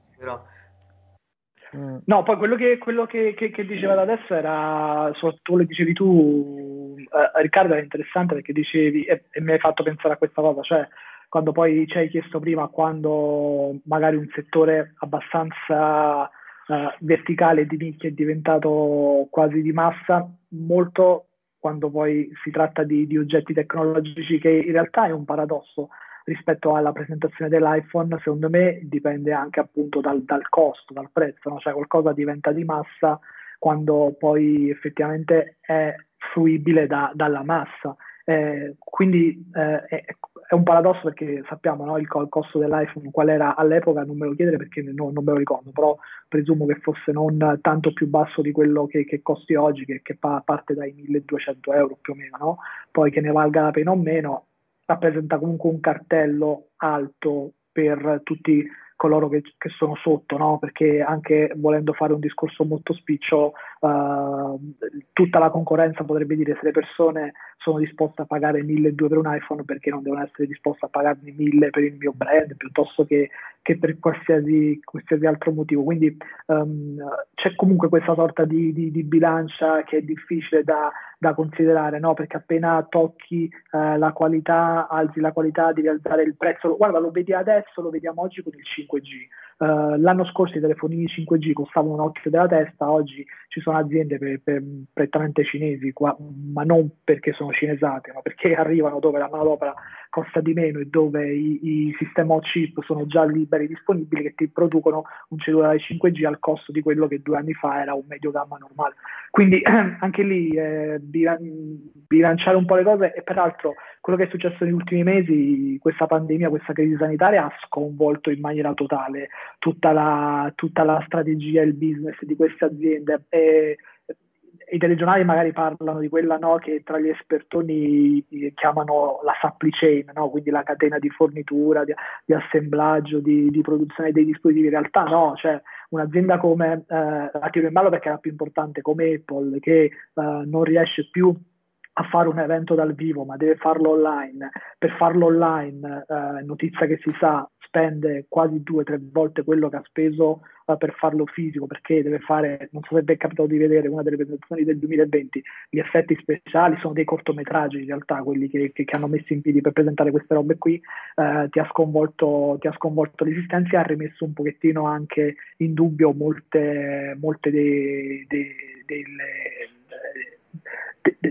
Mm. No, poi quello che, quello che, che, che diceva adesso era, tu lo dicevi tu, eh, Riccardo, era interessante perché dicevi, e, e, mi hai fatto pensare a questa cosa, cioè quando poi ci hai chiesto prima, quando magari un settore abbastanza eh, verticale di nicchia è diventato quasi di massa, molto quando poi si tratta di, di oggetti tecnologici, che in realtà è un paradosso, rispetto alla presentazione dell'iPhone, secondo me dipende anche appunto dal, dal costo, dal prezzo, no? cioè qualcosa diventa di massa quando poi effettivamente è fruibile da, dalla massa. Eh, quindi eh, è, è, un paradosso perché sappiamo no, il, il, costo dell'iPhone qual era all'epoca, non me lo chiedere perché no, non me lo ricordo, però presumo che fosse non tanto più basso di quello che, che costi oggi, che, che parte dai 1200 euro più o meno, no? poi che ne valga la pena o meno, rappresenta comunque un cartello alto per tutti coloro che, che sono sotto, no? perché anche volendo fare un discorso molto spiccio, uh, tutta la concorrenza potrebbe dire se le persone sono disposte a pagare 1200 per un iPhone perché non devono essere disposte a pagarne 1000 per il mio brand piuttosto che, che per qualsiasi, qualsiasi, altro motivo. Quindi um, c'è comunque questa sorta di, di, di, bilancia che è difficile da, da considerare, no? perché appena tocchi uh, la qualità, alzi la qualità, devi alzare il prezzo. Guarda, lo vedi adesso, lo vediamo oggi con il 5G. Uh, l'anno scorso i telefonini 5G costavano un occhio della testa, oggi ci sono aziende per, per, prettamente cinesi, qua, ma non perché sono cinesate, ma perché arrivano dove la manodopera costa di meno e dove i, i sistema chip sono già liberi e disponibili che ti producono un cellulare 5G al costo di quello che due anni fa era un medio gamma normale. Quindi anche lì eh, bilanciare un po' le cose e peraltro quello che è successo negli ultimi mesi, questa pandemia, questa crisi sanitaria ha sconvolto in maniera totale tutta la, tutta la strategia e il business di queste aziende. E, i telegiornali magari parlano di quella no, che tra gli espertoni chiamano la supply chain, no? quindi la catena di fornitura, di, di assemblaggio, di, di, produzione dei dispositivi. In realtà no, cioè un'azienda come, eh, la tiro in ballo perché è la più importante, come Apple, che eh, non riesce più a fare un evento dal vivo, ma deve farlo online. Per farlo online, eh, notizia che si sa, spende quasi due o tre volte quello che ha speso uh, per farlo fisico, perché deve fare, non so se è capitato di vedere una delle presentazioni del 2020, gli effetti speciali sono dei cortometraggi in realtà, quelli che, che, che hanno messo in piedi per presentare queste robe qui, uh, ti, ha sconvolto, ti ha sconvolto l'esistenza e ha rimesso un pochettino anche in dubbio molte, molte dei, dei, delle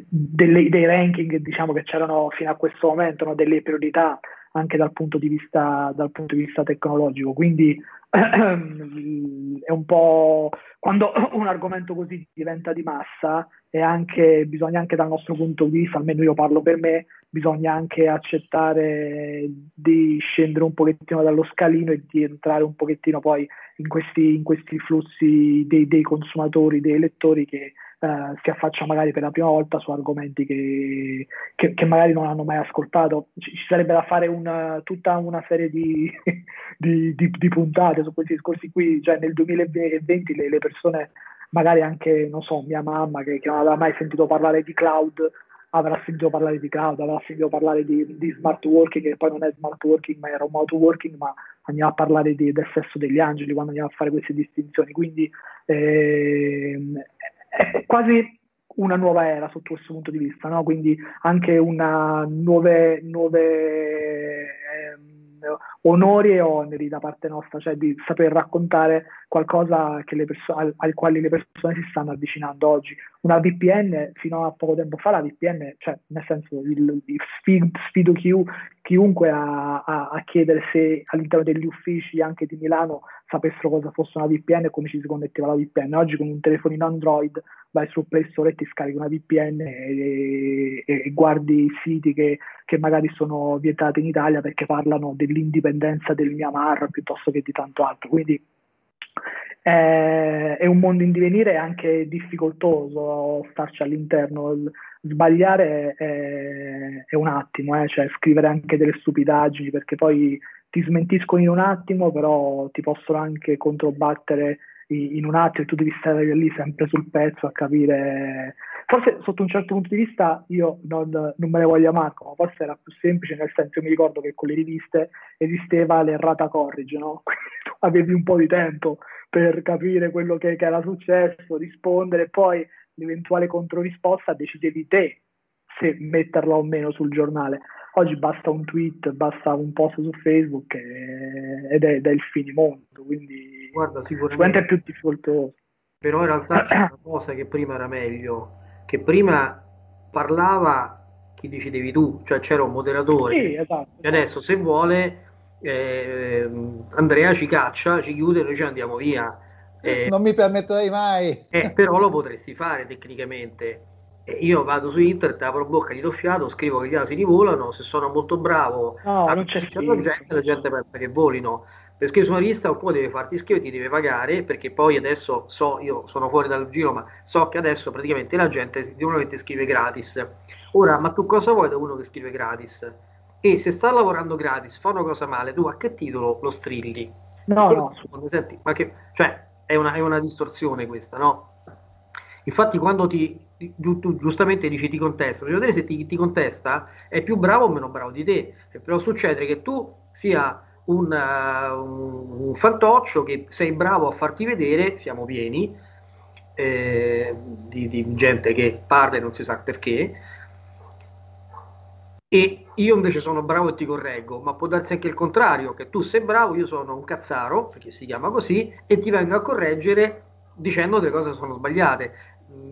delle, dei ranking diciamo, che c'erano fino a questo momento, no? delle priorità anche dal punto di vista, punto di vista tecnologico. Quindi è un po' quando un argomento così diventa di massa e anche, bisogna anche dal nostro punto di vista, almeno io parlo per me, bisogna anche accettare di scendere un pochettino dallo scalino e di entrare un pochettino poi in questi, in questi flussi dei, dei consumatori, dei lettori che eh, si affaccia magari per la prima volta su argomenti che, che, che magari non hanno mai ascoltato. Ci, ci sarebbe da fare una, tutta una serie di, di, di, di, puntate su questi discorsi qui, cioè nel 2020 le, le, persone, magari anche, non so, mia mamma che, che, non aveva mai sentito parlare di cloud, avrà sentito parlare di cloud, avrà sentito parlare di, di smart working, che poi non è smart working ma è remote working, ma andiamo a parlare di, del sesso degli angeli quando andiamo a fare queste distinzioni. Quindi eh, è quasi una nuova era sotto questo punto di vista, no? quindi anche una nuove, nuove eh, onori e oneri da parte nostra, cioè di saper raccontare qualcosa perso- al, al quale le persone si stanno avvicinando oggi. Una VPN, fino a poco tempo fa, la VPN, cioè nel senso, il, il sfido chiu, chiunque a, a, a, chiedere se all'interno degli uffici anche di Milano sapessero cosa fosse una VPN e come ci si connetteva la VPN. Oggi con un telefonino Android vai su Play Store e ti scarichi una VPN e, e, e guardi siti che, che, magari sono vietati in Italia perché parlano dell'indipendenza del Myanmar piuttosto che di tanto altro. Quindi è, è un mondo in divenire anche difficoltoso starci all'interno. Sbagliare è, è un attimo, eh? cioè scrivere anche delle stupidaggini perché poi ti smentiscono in un attimo, però ti possono anche controbattere in un attimo e tu devi stare lì sempre sul pezzo a capire. Forse sotto un certo punto di vista io non, non me ne voglio Marco, ma forse era più semplice, nel senso io mi ricordo che con le riviste esisteva l'errata corrige, no? Quindi tu avevi un po' di tempo per capire quello che, che era successo, rispondere, poi l'eventuale controrisposta decidevi te se metterla o meno sul giornale. Oggi basta un tweet, basta un post su Facebook e, ed, è, ed, è, il finimondo, quindi Guarda, sicuramente è più difficoltoso. Però in realtà c'è una cosa che prima era meglio, che prima parlava chi decidevi tu, cioè c'era un moderatore. Sì, esatto, e adesso se vuole eh, Andrea ci caccia, ci chiude e noi ci andiamo via. Eh, non mi permetterei mai. Eh, però lo potresti fare tecnicamente io vado su internet, apro bocca, gli do fiato, scrivo che gli asini volano, se sono molto bravo no, non c'è la gente, la gente pensa che volino. Per scrivere su una lista qualcuno deve farti iscrivere, ti deve pagare, perché poi adesso so, io sono fuori dal giro, ma so che adesso praticamente la gente sicuramente scrive gratis. Ora, ma tu cosa vuoi da uno che scrive gratis? E se sta lavorando gratis, fa una cosa male, tu a che titolo lo strilli? No, no. Senti, ma che, cioè, è una, è una distorsione questa, no? Infatti, quando ti, tu, tu, giustamente dici ti contesta, voglio vedere se ti, ti, contesta è più bravo o meno bravo di te. Però succede che tu sia un, uh, un, un fantoccio che sei bravo a farti vedere, siamo pieni eh, di, di, gente che parla e non si sa perché. E io invece sono bravo e ti correggo, ma può darsi anche il contrario, che tu sei bravo, io sono un cazzaro, perché si chiama così, e ti vengo a correggere dicendo che le cose sono sbagliate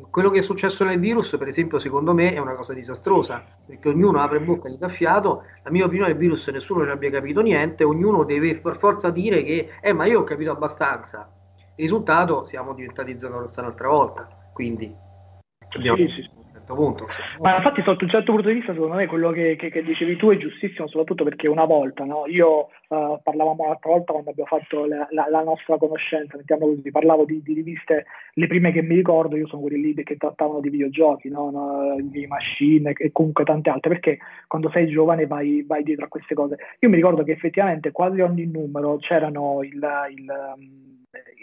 quello che è successo nel virus, per esempio, secondo me è una cosa disastrosa, perché ognuno apre bocca e gli dà fiato, la mia opinione del virus nessuno ci abbia capito niente, ognuno deve per forza dire che, eh, ma io ho capito abbastanza. Il risultato, siamo diventati zona rossa un'altra volta, quindi. Abbiamo... Sì, sì certo punto. Ma infatti sotto un certo punto di vista secondo me quello che, che, che dicevi tu è giustissimo, soprattutto perché una volta, no? io uh, parlavamo l'altra volta quando abbiamo fatto la, la, la nostra conoscenza, mettiamo così, parlavo di, di, riviste, le prime che mi ricordo io sono quelle lì che trattavano di videogiochi, no? No, di machine e comunque tante altre, perché quando sei giovane vai, vai, dietro a queste cose. Io mi ricordo che effettivamente quasi ogni numero c'erano il, il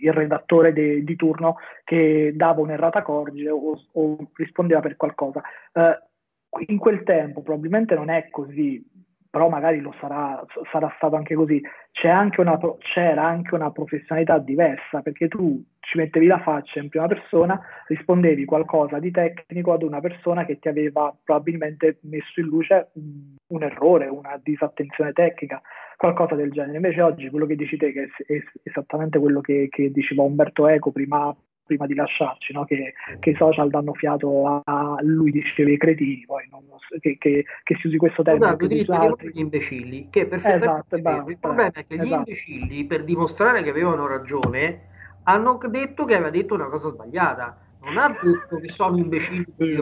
il redattore de, di turno che dava un'errata corrige o, o rispondeva per qualcosa. Uh, in quel tempo probabilmente non è così però magari lo sarà, sarà stato anche così. Anche una, c'era anche una professionalità diversa perché tu ci mettevi la faccia in prima persona, rispondevi qualcosa di tecnico ad una persona che ti aveva probabilmente messo in luce un errore, una disattenzione tecnica, qualcosa del genere. Invece oggi quello che dici te, che è, è esattamente quello che, che diceva Umberto Eco prima, prima di lasciarci, no? che, che, i social danno fiato a, lui diceva i cretini, poi non, che, che, che, si usi questo termine. Esatto, altri. gli imbecilli, che perfettamente esatto, bravo, il problema è che esatto. gli imbecilli, per dimostrare che avevano ragione, hanno detto che aveva detto una cosa sbagliata. Non ha detto che sono imbecilli,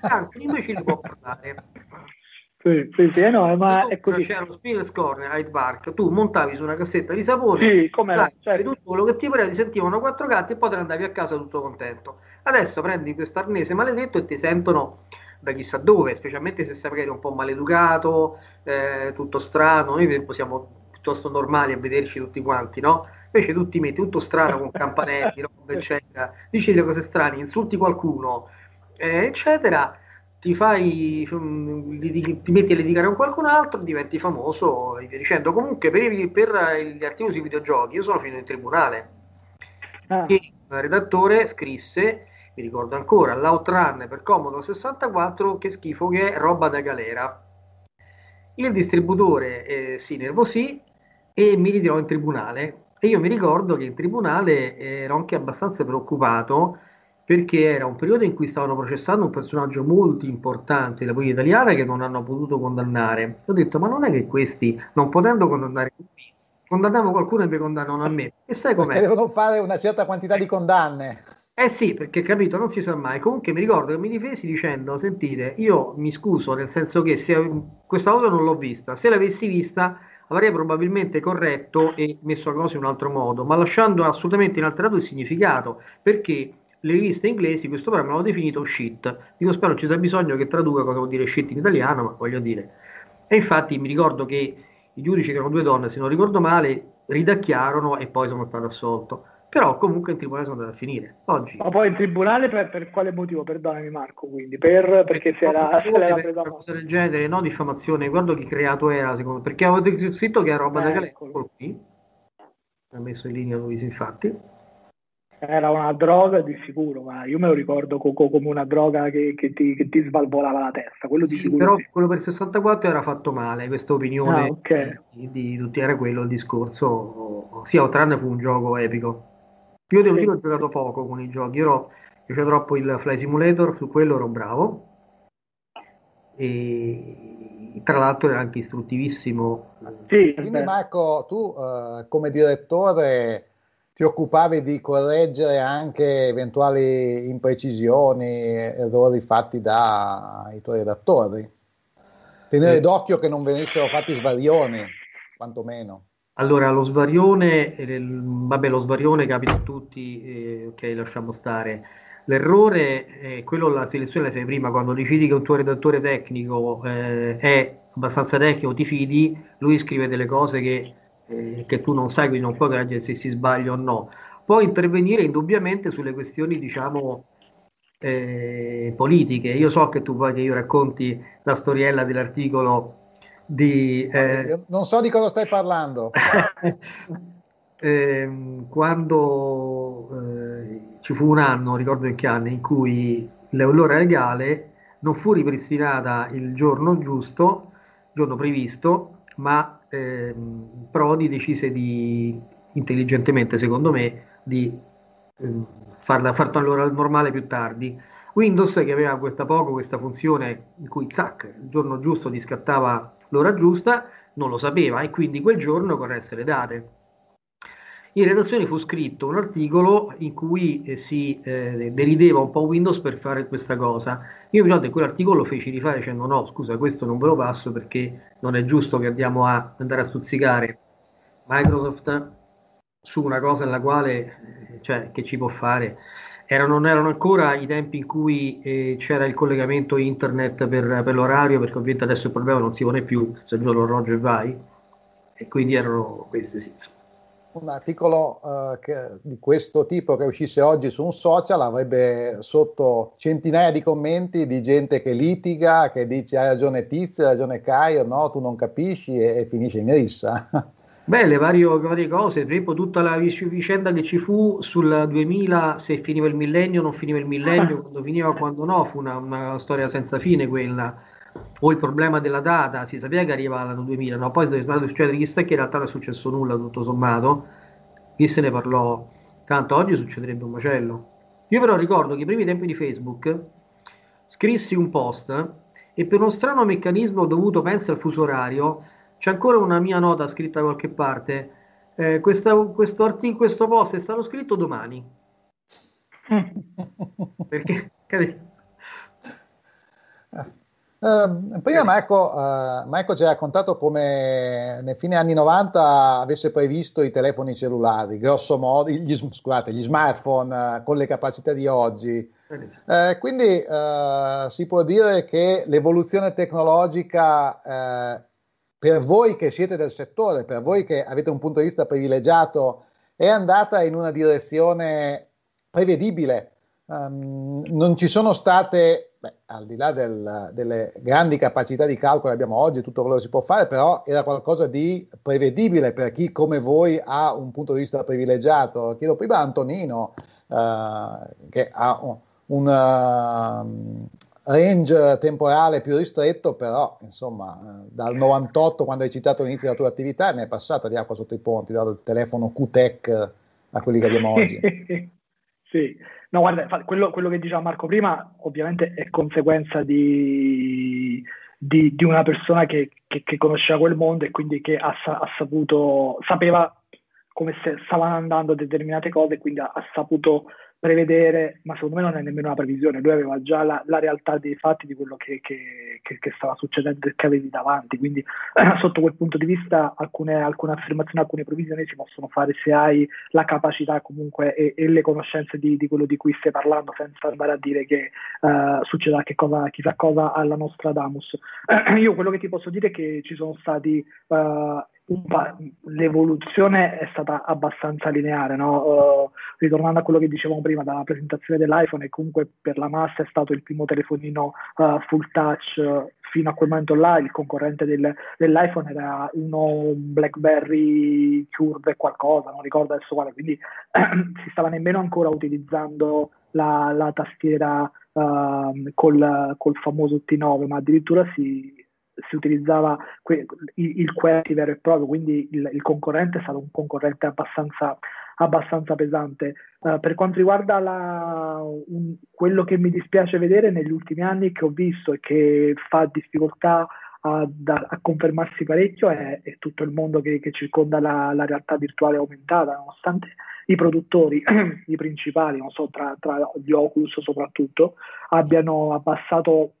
anche l'imbecille può parlare. Sì, sì, sì, no, ma è così. C'era lo Spiegel Corner Hyde Park, tu montavi su una cassetta di sapone, sì, come certo. tutto quello che ti pareva, ti sentivano quattro gatti e poi te ne andavi a casa tutto contento. Adesso prendi questo arnese maledetto e ti sentono da chissà dove, specialmente se sei magari un po' maleducato, eh, tutto strano, noi siamo piuttosto normali a vederci tutti quanti, no? Invece tu ti metti tutto strano con campanelli, roba, eccetera, dici le cose strane, insulti qualcuno, eh, eccetera ti fai ti metti a litigare con qualcun altro, diventi famoso e via dicendo. Comunque, per, per gli articoli sui videogiochi, io sono finito in tribunale. Ah. E il redattore scrisse, mi ricordo ancora, l'Outrun per Comodo 64, che schifo che è roba da galera. Il distributore eh, si nervosì e mi ritirò in tribunale. E io mi ricordo che in tribunale ero anche abbastanza preoccupato perché era un periodo in cui stavano processando un personaggio molto importante della politica italiana che non hanno potuto condannare. Ho detto, ma non è che questi, non potendo condannare tutti, condannano qualcuno e mi condannano a me. E sai com'è? Perché devono fare una certa quantità di condanne. Eh sì, perché capito, non si sa mai. Comunque mi ricordo che mi difesi dicendo, sentite, io mi scuso nel senso che se, questa cosa non l'ho vista, se l'avessi vista avrei probabilmente corretto e messo la cosa in un altro modo, ma lasciando assolutamente inalterato il significato, perché le riviste inglesi questo programma l'hanno definito shit. Dico, spero ci sia bisogno che traduca cosa vuol dire shit in italiano, ma voglio dire. E infatti mi ricordo che i giudici, che erano due donne, se non ricordo male, ridacchiarono e poi sono stato assolto. Però comunque in tribunale sono andato a finire. Oggi. Ma poi in tribunale per, per quale motivo? Perdonami Marco, quindi per, perché se era, se era presa una cosa del genere, no diffamazione, guardo chi creato era, secondo me, perché avevo scritto che era roba eh, da galera, qui. Ha messo in linea Luisi, infatti era una droga di sicuro, ma io me lo ricordo co- co- come una droga che, che, ti, che, ti, svalvolava la testa. Quello sì, di sicuro però sì. quello per il 64 era fatto male, questa opinione ah, okay. di, di, tutti era quello il discorso. Sì, Outrun fu un gioco epico. Io devo dire che ho giocato poco con i giochi, io ho piace troppo il Fly Simulator, su quello ero bravo. E tra l'altro era anche istruttivissimo. Sì, Quindi Marco, tu uh, come direttore ti occupavi di correggere anche eventuali imprecisioni, errori fatti dai tuoi redattori. Tenere sì. d'occhio che non venissero fatti svarioni, quantomeno. Allora, lo svarione, eh, vabbè, lo svarione capita a tutti, eh, ok, lasciamo stare. L'errore è quello la selezione la fai prima, quando decidi che un tuo redattore tecnico eh, è abbastanza tecnico, ti fidi, lui scrive delle cose che eh, che tu non sai, quindi non puoi garantire se si sbaglia o no. Puoi intervenire indubbiamente sulle questioni, diciamo, eh, politiche. Io so che tu vuoi che io racconti la storiella dell'articolo di... Eh, non so di cosa stai parlando. Ehm, quando eh, ci fu un anno, ricordo in che anno, in cui l'ora legale non fu ripristinata il giorno giusto, il giorno previsto, ma eh, Prodi decise di, intelligentemente secondo me, di eh, farla, far l'ora normale più tardi. Windows che aveva questa poco questa funzione in cui zac, il giorno giusto ti scattava l'ora giusta, non lo sapeva e quindi quel giorno corresse le date in redazione fu scritto un articolo in cui eh, si eh, derideva un po' Windows per fare questa cosa. Io mi ricordo che quell'articolo lo feci rifare dicendo no, scusa, questo non ve lo passo perché non è giusto che andiamo a andare a stuzzicare Microsoft su una cosa nella quale, cioè, che ci può fare. Erano, non erano ancora i tempi in cui eh, c'era il collegamento internet per, per, l'orario, perché ovviamente adesso il problema non si pone più, se giù l'orologio e vai, e quindi erano queste sì. Un articolo uh, che, di questo tipo che uscisse oggi su un social avrebbe sotto centinaia di commenti di gente che litiga, che dice hai ragione Tizio, hai ragione Caio, no, tu non capisci e, e finisce in rissa. Beh, le varie, varie cose, per esempio tutta la vicenda che ci fu sul 2000, se finiva il millennio o non finiva il millennio, quando finiva quando no, fu una, una storia senza fine quella o il problema della data, si sapeva che arrivava l'anno 2000, no? poi è succedere chissà che in realtà non è successo nulla tutto sommato, chi se ne parlò, tanto oggi succederebbe un macello. Io però ricordo che ai primi tempi di Facebook scrissi un post e per uno strano meccanismo dovuto, penso, al fuso orario, c'è ancora una mia nota scritta da qualche parte, eh, questa, questo, articolo, questo post è stato scritto domani. Perché, capito? Uh, prima Marco, uh, Marco, ci ha raccontato come nel fine anni 90 avesse previsto i telefoni cellulari, grosso modo, gli, scusate, gli smartphone uh, con le capacità di oggi. Eh, quindi si può dire che l'evoluzione tecnologica per voi che siete del settore, per voi che avete un punto di vista privilegiato, è andata in una direzione prevedibile. Um, non ci sono state Beh, al di là del, delle grandi capacità di calcolo che abbiamo oggi, tutto quello che si può fare, però era qualcosa di prevedibile per chi come voi ha un punto di vista privilegiato. Chiedo prima a Antonino, uh, che ha un, un uh, range temporale più ristretto, però insomma uh, dal 98, quando hai citato l'inizio della tua attività, ne è passata di acqua sotto i ponti, dal telefono QTEC a quelli che abbiamo oggi. sì. No, guarda, quello, quello, che diceva Marco prima ovviamente è conseguenza di, di, di una persona che, che, che, conosceva quel mondo e quindi che ha, ha saputo, sapeva come stavano andando determinate cose quindi ha, ha saputo prevedere, ma secondo me non è nemmeno una previsione, lui aveva già la, la realtà dei fatti di quello che, che, che, che, stava succedendo e che avevi davanti, quindi eh, sotto quel punto di vista alcune, alcune, affermazioni, alcune previsioni si possono fare se hai la capacità comunque e, e le conoscenze di, di, quello di cui stai parlando, senza andare a dire che eh, succederà che cosa, chissà cosa alla nostra Damus. Eh, io quello che ti posso dire è che ci sono stati eh, l'evoluzione è stata abbastanza lineare, no? uh, ritornando a quello che dicevamo prima dalla presentazione dell'iPhone, e comunque per la massa è stato il primo telefonino uh, full touch uh, fino a quel momento là, il concorrente del, dell'iPhone era uno BlackBerry Curve qualcosa, non ricordo adesso quale, quindi si stava nemmeno ancora utilizzando la, la tastiera ehm, col, col famoso T9, ma addirittura si si utilizzava que- il, QWERTY vero e proprio, quindi il, il, concorrente è stato un concorrente abbastanza, abbastanza pesante. Uh, per quanto riguarda la, un, quello che mi dispiace vedere negli ultimi anni, che ho visto e che fa difficoltà a, a confermarsi parecchio, è, è, tutto il mondo che, che circonda la, la, realtà virtuale aumentata, nonostante i produttori, i principali, so, tra, tra gli Oculus soprattutto, abbiano abbassato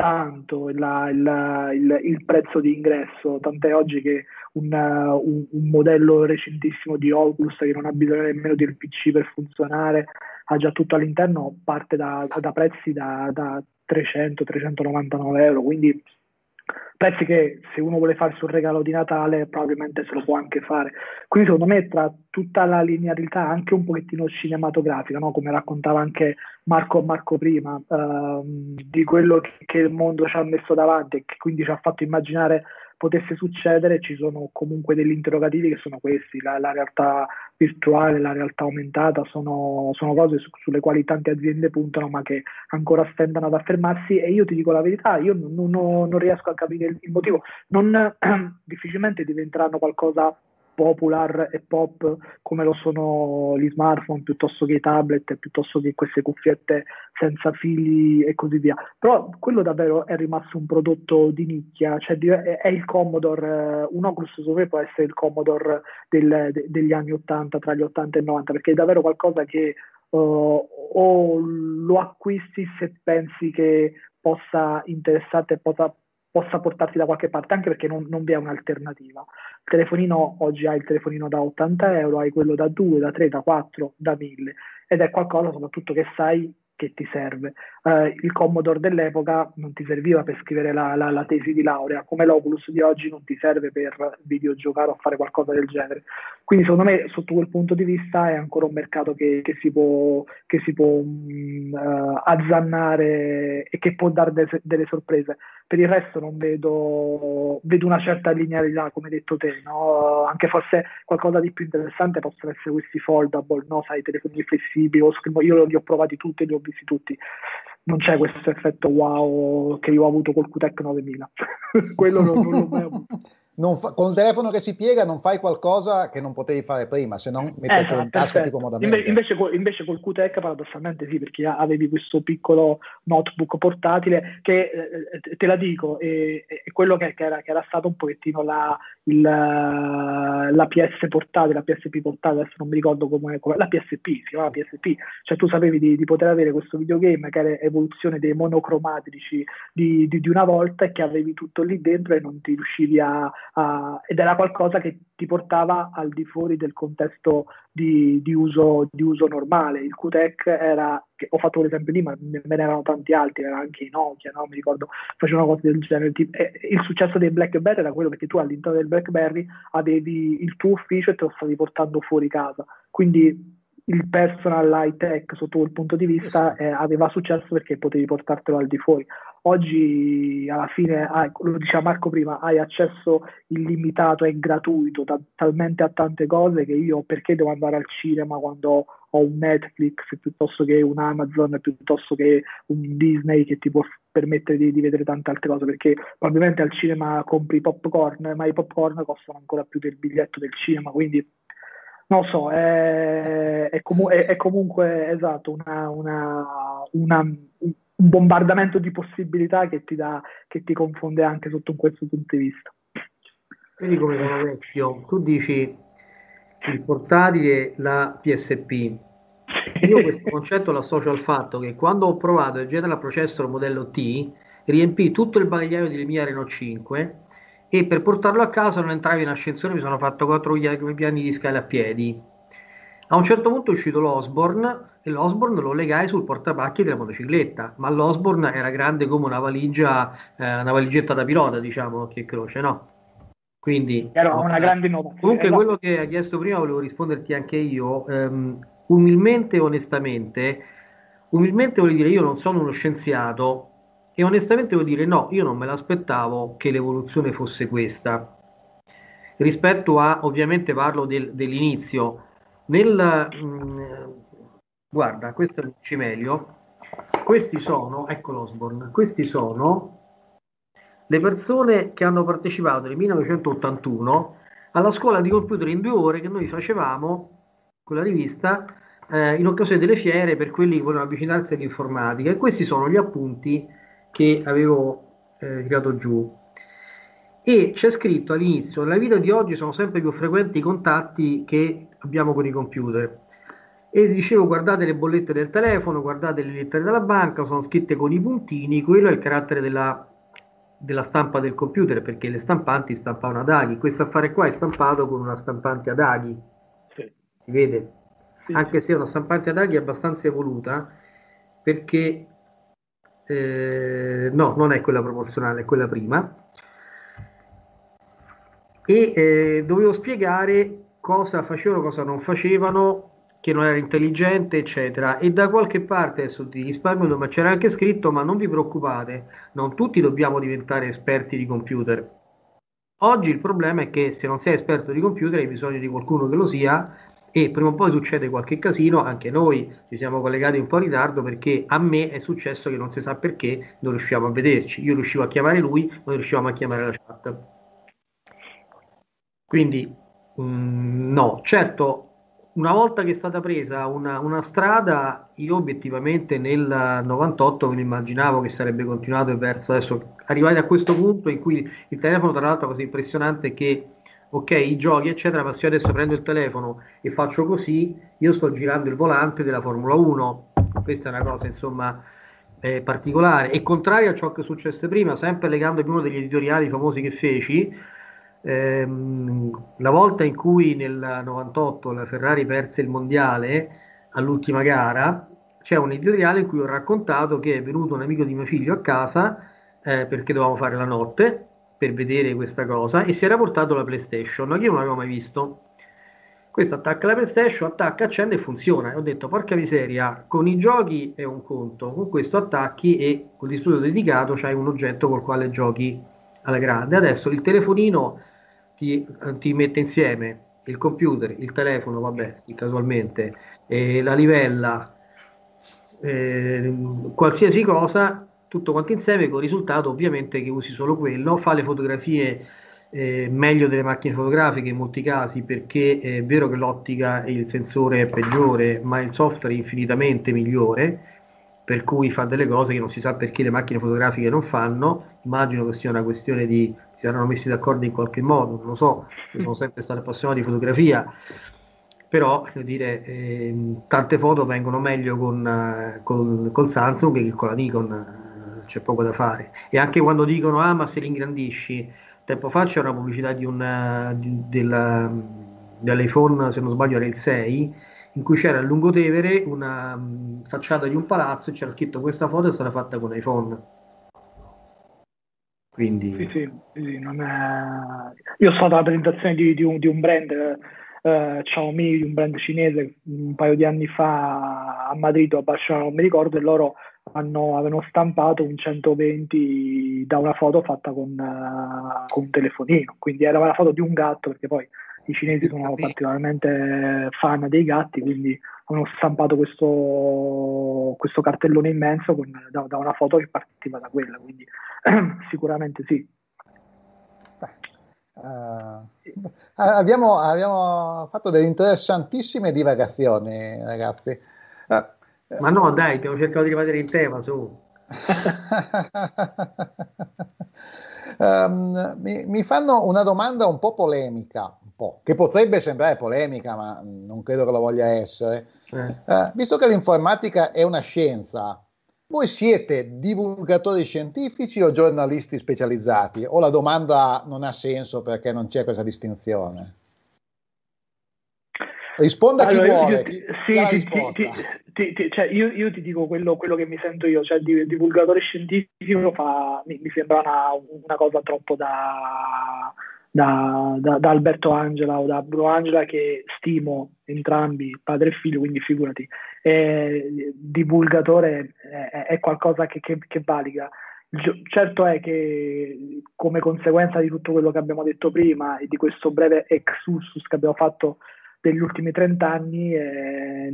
tanto la, la, il, il, prezzo di ingresso, tant'è oggi che un, un, un, modello recentissimo di Oculus che non ha bisogno nemmeno del PC per funzionare, ha già tutto all'interno, parte da, da prezzi da, da 300-399 euro, quindi prezzi che se uno vuole farsi un regalo di Natale probabilmente se lo può anche fare. Quindi secondo me tra tutta la linearità anche un pochettino cinematografica, no? come raccontava anche Marco, Marco prima, ehm, di quello che il mondo ci ha messo davanti e che quindi ci ha fatto immaginare potesse succedere, ci sono comunque degli interrogativi che sono questi, la, la realtà virtuale, la realtà aumentata, sono, sono cose su, sulle quali tante aziende puntano ma che ancora stentano ad affermarsi. E io ti dico la verità, io non, non, non riesco a capire il, motivo, non, difficilmente diventeranno qualcosa popular e pop come lo sono gli smartphone piuttosto che i tablet, piuttosto che queste cuffiette senza fili e così via. Però quello davvero è rimasto un prodotto di nicchia, cioè è il Commodore, eh, un Oculus secondo me può essere il Commodore del, de, degli anni 80, tra gli 80 e 90, perché è davvero qualcosa che uh, o lo acquisti se pensi che possa interessarti e possa possa portarti da qualche parte, anche perché non, non vi è un'alternativa. Il telefonino, oggi hai il telefonino da 80 euro, hai quello da 2, da 3, da 4, da 1000 ed è qualcosa soprattutto che sai che ti serve. Uh, il Commodore dell'epoca non ti serviva per scrivere la, la, la, tesi di laurea, come l'Oculus di oggi non ti serve per videogiocare o fare qualcosa del genere. Quindi secondo me sotto quel punto di vista è ancora un mercato che, che si può, che si può uh, azzannare e che può dare de- delle sorprese. Per il resto non vedo, vedo una certa linearità, come detto te, no? anche forse qualcosa di più interessante possono essere questi foldable, no? sai, telefoni flessibili, io li ho provati tutti li ho visti tutti non c'è questo effetto wow che io ho avuto col QTEC 9000 quello non, non l'ho mai avuto. Fa, con il telefono che si piega non fai qualcosa che non potevi fare prima, se non mettertelo esatto, in tasca più comodamente. Inve- invece, col, invece col QTEC paradossalmente sì, perché avevi questo piccolo notebook portatile che, eh, te la dico, è, è quello che, che, era, che, era, stato un pochettino la, il, la PS portatile, la PSP portatile, adesso non mi ricordo come, come la PSP, si chiamava PSP, cioè tu sapevi di, di, poter avere questo videogame che era evoluzione dei monocromatici di, di, di una volta e che avevi tutto lì dentro e non ti riuscivi a, uh, ed era qualcosa che ti portava al di fuori del contesto di, di, uso, di uso, normale. Il QTEC era, ho fatto l'esempio lì, ma ne erano tanti altri, era anche i Nokia, no? mi ricordo, facevano cose del genere. il successo dei BlackBerry era quello perché tu all'interno del BlackBerry avevi il tuo ufficio e te lo stavi portando fuori casa. Quindi il personal high tech sotto quel punto di vista eh, aveva successo perché potevi portartelo al di fuori. Oggi alla fine, hai, lo diceva Marco prima, hai accesso illimitato e gratuito ta- talmente a tante cose che io perché devo andare al cinema quando ho un Netflix piuttosto che un Amazon, piuttosto che un Disney che ti può permettere di, di vedere tante altre cose perché probabilmente al cinema compri popcorn ma i popcorn costano ancora più del biglietto del cinema quindi non lo so, è, è, comu- è, è comunque esatto una, una, una, un bombardamento di possibilità che ti, dà, che ti confonde anche sotto questo punto di vista. Vedi come sono vecchio, tu dici il portatile, la PSP. Io questo concetto lo associo al fatto che quando ho provato il General Processor modello T, riempì tutto il bagagliaio di mia Renault 5 e per portarlo a casa non entravi in ascensore, mi sono fatto quattro piani di scale a piedi. A un certo punto è uscito l'Osborne e l'Osborne lo legai sul portapacchi della motocicletta, ma l'Osborne era grande come una valigia, eh, una valigetta da pilota, diciamo, che croce, no? Quindi era una grande innovazione. Comunque esatto. quello che hai chiesto prima volevo risponderti anche io, um, umilmente e onestamente, umilmente vuol dire io non sono uno scienziato, e onestamente devo dire no, io non me l'aspettavo che l'evoluzione fosse questa. Rispetto a, ovviamente parlo del, dell'inizio, nel, mh, mm, guarda, questo lo dici meglio, questi sono, ecco l'Osborne, questi sono le persone che hanno partecipato nel 1981 alla scuola di computer in due ore che noi facevamo con la rivista eh, in occasione delle fiere per quelli che volevano avvicinarsi all'informatica e questi sono gli appunti che avevo eh, tirato giù. E c'è scritto all'inizio: nella vita di oggi sono sempre più frequenti i contatti che abbiamo con i computer. E dicevo: guardate le bollette del telefono, guardate le lettere della banca, sono scritte con i puntini. Quello è il carattere della, della stampa del computer perché le stampanti stampavano ad aghi. Questo affare qua è stampato con una stampante ad aghi. Sì. Si vede? Sì, Anche se è una stampante ad aghi abbastanza evoluta perché eh, no, non è quella proporzionale, è quella prima. E eh, dovevo spiegare cosa facevano, cosa non facevano, che non era intelligente, eccetera. E da qualche parte, adesso ti risparmio, ma c'era anche scritto, ma non vi preoccupate, non tutti dobbiamo diventare esperti di computer. Oggi il problema è che se non sei esperto di computer hai bisogno di qualcuno che lo sia e prima o poi succede qualche casino, anche noi ci siamo collegati un po' in ritardo perché a me è successo che non si sa perché non riusciamo a vederci, io riuscivo a chiamare lui, non riuscivamo a chiamare la chat. Quindi mh, mm, no, certo, una volta che è stata presa una, una, strada, io obiettivamente nel 98 me immaginavo che sarebbe continuato verso adesso, arrivati a questo punto in cui il telefono tra l'altro è cosa impressionante che ok, i giochi, eccetera, ma se io adesso prendo il telefono e faccio così, io sto girando il volante della Formula 1. Questa è una cosa, insomma, eh, particolare. E contrario a ciò che successe prima, sempre legandomi uno degli editoriali famosi che feci, ehm, la volta in cui nel 98 la Ferrari perse il mondiale all'ultima gara, c'è un editoriale in cui ho raccontato che è venuto un amico di mio figlio a casa eh, perché dovevamo fare la notte per vedere questa cosa e si era portato la PlayStation, io non l'avevo mai visto. Questo attacca la PlayStation, attacca, accende e funziona. E ho detto, porca miseria, con i giochi è un conto, con questo attacchi e con l'istituto dedicato c'hai un oggetto col quale giochi alla grande. Adesso il telefonino ti, ti mette insieme il computer, il telefono, vabbè, casualmente, eh, la livella, eh, qualsiasi cosa, tutto quanto insieme, con il risultato ovviamente che usi solo quello, fa le fotografie eh, meglio delle macchine fotografiche in molti casi perché è vero che l'ottica e il sensore è peggiore, ma il software è infinitamente migliore, per cui fa delle cose che non si sa perché le macchine fotografiche non fanno. Immagino che sia una questione di si saranno messi d'accordo in qualche modo, non lo so, sono sempre stato appassionato di fotografia, però dire, eh, tante foto vengono meglio con, eh, con, con, Samsung che con la Nikon, c'è poco da fare. E anche quando dicono, ah ma se li tempo fa c'era una pubblicità di un, eh, di, della, dell'iPhone, se non sbaglio era il 6, in cui c'era a Lungotevere una um, facciata di un palazzo e c'era scritto questa foto è stata fatta con iPhone quindi... Sì, sì, sì è... Io sono stato alla presentazione di, di, un, di un, brand, eh, Xiaomi, di un brand cinese, un paio di anni fa a Madrid o a Barcellona, non mi ricordo, e loro hanno, avevano stampato un 120 da una foto fatta con, uh, con, un telefonino, quindi era una foto di un gatto, perché poi i cinesi sono particolarmente fan dei gatti, quindi hanno stampato questo, questo cartellone immenso con, da, da, una foto che partiva da quella, quindi sicuramente sì. Uh, abbiamo, abbiamo, fatto delle interessantissime divagazioni, ragazzi. Uh, Ma no, dai, abbiamo cercato di rimanere in tema, su. um, mi, mi, fanno una domanda un po' polemica, un po', che potrebbe sembrare polemica, ma non credo che lo voglia essere. Eh. Uh, visto che l'informatica è una scienza, voi siete divulgatori scientifici o giornalisti specializzati? O la domanda non ha senso perché non c'è questa distinzione? Risponda allora, chi vuole. Ti, sì, ti, ti, cioè io, io, ti dico quello, quello, che mi sento io, cioè il divulgatore scientifico fa, mi, mi, sembra una, una cosa troppo da, da, da, da, Alberto Angela o da Bruno Angela che stimo entrambi, padre e figlio, quindi figurati, eh, divulgatore è, è qualcosa che, che, che valica. Certo è che come conseguenza di tutto quello che abbiamo detto prima e di questo breve exursus che abbiamo fatto degli ultimi 30 anni, eh,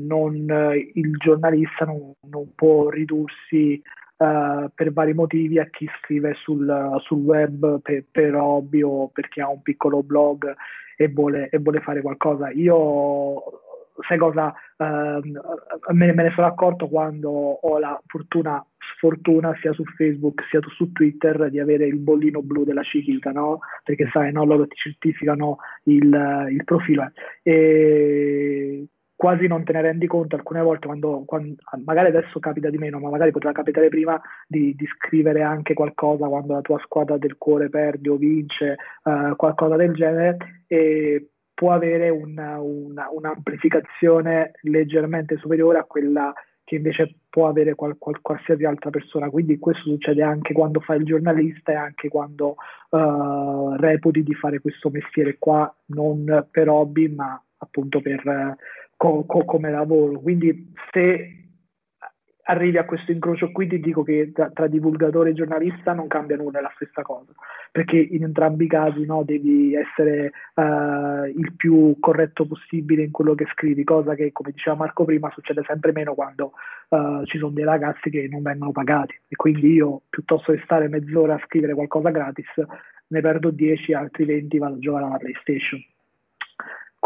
il giornalista non, non può ridursi uh, per vari motivi a chi scrive sul, sul web per, per hobby o perché ha un piccolo blog e vuole, e vuole fare qualcosa. Io sai cosa uh, me, me, ne sono accorto quando ho la fortuna sfortuna sia su Facebook sia su Twitter di avere il bollino blu della Chiquita no? perché sai no? loro ti certificano il, il profilo e quasi non te ne rendi conto alcune volte quando, quando, magari adesso capita di meno ma magari poteva capitare prima di, di, scrivere anche qualcosa quando la tua squadra del cuore perde o vince uh, qualcosa del genere e può avere una, una, un'amplificazione leggermente superiore a quella che invece può avere qual, qual, qualsiasi altra persona. Quindi questo succede anche quando fai il giornalista e anche quando uh, reputi di fare questo mestiere qua, non per hobby, ma appunto per, co- co- come lavoro. Quindi se arrivi a questo incrocio qui ti dico che tra, tra, divulgatore e giornalista non cambia nulla, è la stessa cosa, perché in entrambi i casi no, devi essere uh, il più corretto possibile in quello che scrivi, cosa che come diceva Marco prima succede sempre meno quando uh, ci sono dei ragazzi che non vengono pagati e quindi io piuttosto che stare mezz'ora a scrivere qualcosa gratis ne perdo 10, altri 20 vado a giocare alla PlayStation.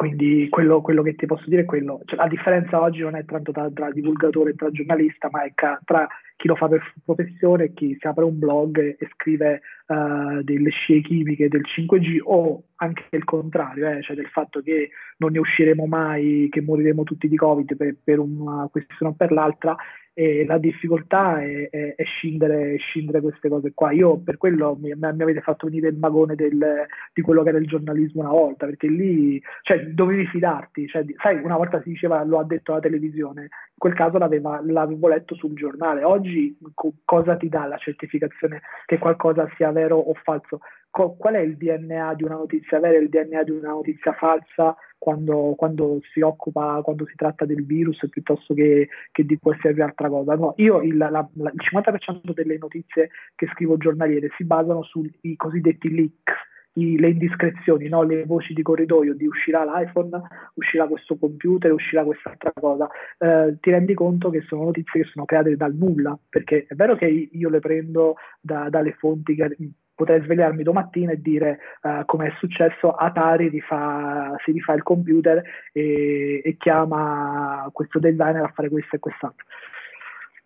Quindi quello, quello, che ti posso dire è quello. Cioè, la differenza oggi non è tanto tra, tra divulgatore e tra giornalista, ma è ca- tra chi lo fa per professione e chi si apre un blog e, e scrive uh, delle scie chimiche del 5G o anche il contrario, eh, cioè del fatto che non ne usciremo mai, che moriremo tutti di Covid per, per una questione o per l'altra e la difficoltà è, è, è scindere, scindere, queste cose qua. Io per quello mi, mi avete fatto venire il magone del, di quello che era il giornalismo una volta, perché lì cioè, dovevi fidarti, cioè, sai, una volta si diceva lo ha detto la televisione, in quel caso l'avevo letto sul giornale, oggi co- cosa ti dà la certificazione che qualcosa sia vero o falso? Co- qual è il DNA di una notizia vera e il DNA di una notizia falsa? quando, quando, si occupa, quando si tratta del virus piuttosto che, che di qualsiasi altra cosa. No, io il, la, la, il 50% delle notizie che scrivo giornaliere si basano sui cosiddetti leaks, i, le indiscrezioni, no? le voci di corridoio di uscirà l'iPhone, uscirà questo computer, uscirà quest'altra cosa. Eh, ti rendi conto che sono notizie che sono create dal nulla, perché è vero che io le prendo da, dalle fonti che potrei svegliarmi domattina e dire uh, come è successo, Atari rifà, si rifà il computer e, e, chiama questo designer a fare questo e quest'altro.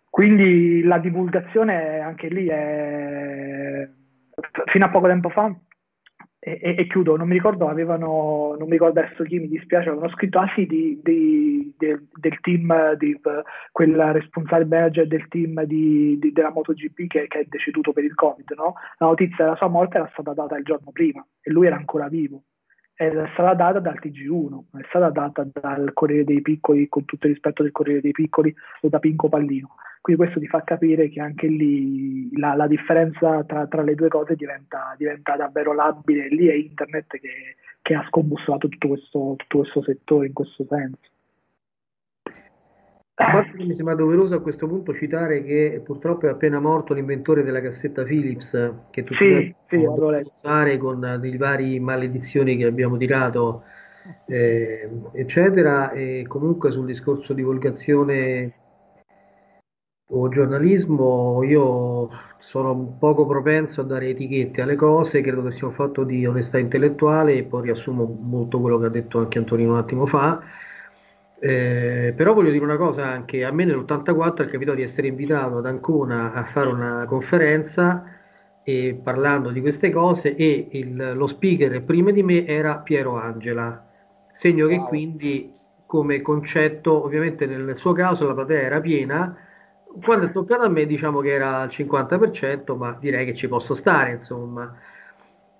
Quindi la divulgazione anche lì è fino a poco tempo fa e, e, e, chiudo, non mi ricordo, avevano, non mi ricordo adesso chi mi dispiace, avevano scritto, ah di, di, de, del team, di, quel responsabile manager del team di, della MotoGP che, che, è deceduto per il Covid, no? La notizia della sua morte era stata data il giorno prima e lui era ancora vivo. È stata data dal TG1, è stata data dal Corriere dei Piccoli, con tutto il rispetto del Corriere dei Piccoli, o da Pinco Pallino. Quindi questo ti fa capire che anche lì la, la differenza tra, tra, le due cose diventa, diventa davvero labile. Lì è internet che, che ha scombussolato tutto questo, tutto questo settore in questo senso. Che mi sembra doveroso a questo punto citare che purtroppo è appena morto l'inventore della cassetta Philips, che tutti sì, sì, usare con le varie maledizioni che abbiamo tirato, eh, eccetera. E comunque sul discorso divulgazione o giornalismo io sono poco propenso a dare etichette alle cose, credo che sia un fatto di onestà intellettuale e poi riassumo molto quello che ha detto anche Antonino un attimo fa. Eh, però voglio dire una cosa anche, a me nell'84 è capitato di essere invitato ad Ancona a fare una conferenza e parlando di queste cose e il, lo speaker prima di me era Piero Angela, segno wow. che quindi come concetto, ovviamente nel suo caso la platea era piena, quando è toccato a me diciamo che era al 50%, ma direi che ci posso stare, insomma.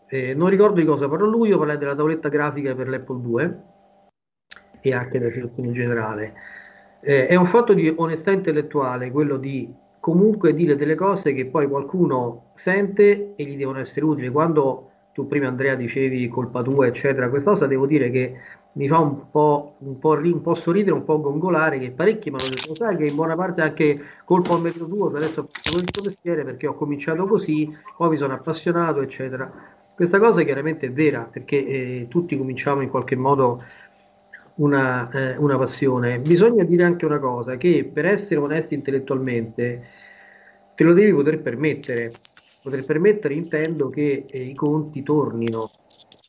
Eh, non ricordo di cosa parlò lui, io parlai della tavoletta grafica per l'Apple 2 e anche della situazione in generale. Eh, è un fatto di onestà intellettuale quello di comunque dire delle cose che poi qualcuno sente e gli devono essere utili. Quando tu prima Andrea dicevi colpa tua, eccetera, questa cosa devo dire che mi fa un po', un po', un po sorridere, un po' gongolare che parecchi mi hanno detto, sai che in buona parte anche colpa al metro tuo, se adesso il tuo mestiere perché ho cominciato così, poi mi sono appassionato, eccetera. Questa cosa chiaramente è vera perché eh, tutti cominciamo in qualche modo una, eh, una, passione. Bisogna dire anche una cosa, che per essere onesti intellettualmente te lo devi poter permettere. Poter permettere intendo che eh, i conti tornino,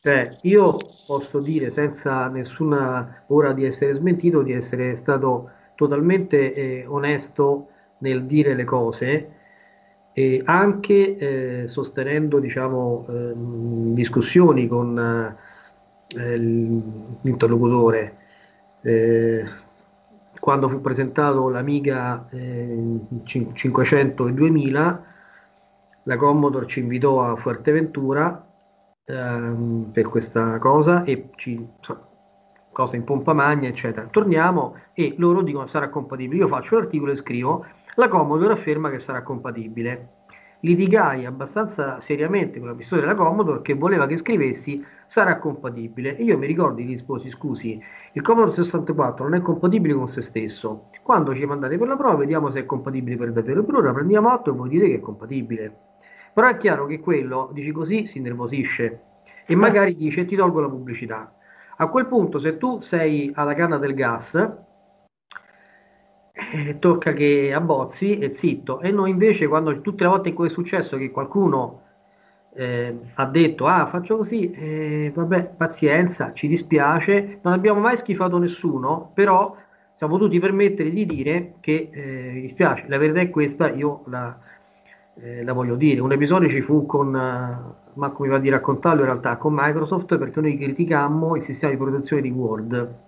cioè, io posso dire senza nessuna ora di essere smentito, di essere stato totalmente eh, onesto nel dire le cose, e anche eh, sostenendo diciamo, eh, discussioni con eh, l'interlocutore. Eh, quando fu presentato l'Amiga 500 eh, e 2000, la Commodore ci invitò a Fuerteventura ehm, per questa cosa e ci, cosa in pompa magna, eccetera. Torniamo e loro dicono sarà compatibile. Io faccio l'articolo e scrivo, la Commodore afferma che sarà compatibile. Litigai abbastanza seriamente con la pistola della Commodore che voleva che scrivessi sarà compatibile. E io mi ricordo gli risposi, scusi, il Commodore 64 non è compatibile con se stesso. Quando ci mandate per la prova, vediamo se è compatibile per davvero. Per ora prendiamo atto e voi dite che è compatibile. Però è chiaro che quello, dici così, si innervosisce e magari dice ti tolgo la pubblicità. A quel punto, se tu sei alla canna del gas, eh, tocca che abbozzi e zitto. E noi invece, quando tutte le volte in cui è successo che qualcuno eh, ha detto ah faccio così, eh, vabbè, pazienza, ci dispiace, non abbiamo mai schifato nessuno, però siamo potuti permettere di dire che eh, mi dispiace, la verità è questa, io la, eh, la voglio dire. Un episodio ci fu con, uh, Marco mi va di raccontarlo in realtà, con Microsoft perché noi criticammo il sistema di protezione di Word.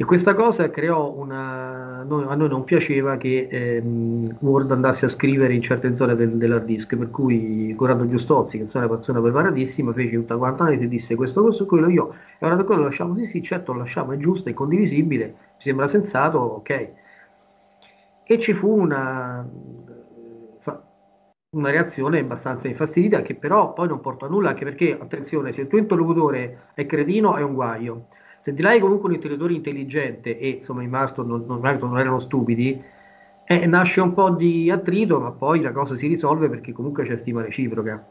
E questa cosa creò una... Noi, a noi non piaceva che ehm, Word andasse a scrivere in certe zone del, dell'hard disk, per cui Corrado Giustozzi, che è una persona preparatissima, fece tutta quanta analisi e disse questo, questo, quello, io, e ora da quello lo lasciamo, sì sì, certo lo lasciamo, è giusto, è condivisibile, mi sembra sensato, ok. E ci fu una, una reazione abbastanza infastidita che però poi non porta a nulla, anche perché, attenzione, se il tuo interlocutore è cretino è un guaio se di là hai comunque un interlocutore intelligente e insomma i Marston non, non, non erano stupidi, eh, nasce un po' di attrito, ma poi la cosa si risolve perché comunque c'è stima reciproca.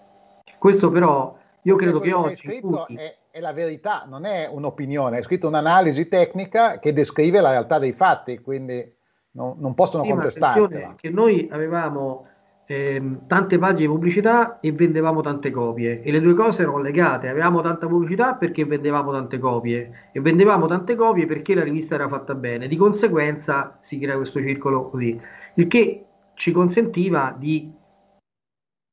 Questo però io credo che oggi... Che cui... è, è, la verità, non è un'opinione, è scritto un'analisi tecnica che descrive la realtà dei fatti, quindi non, non possono sì, contestarla. Che noi avevamo ehm, tante pagine di pubblicità e vendevamo tante copie. E le due cose erano legate, avevamo tanta pubblicità perché vendevamo tante copie. E vendevamo tante copie perché la rivista era fatta bene, di conseguenza si crea questo circolo così, il che ci consentiva di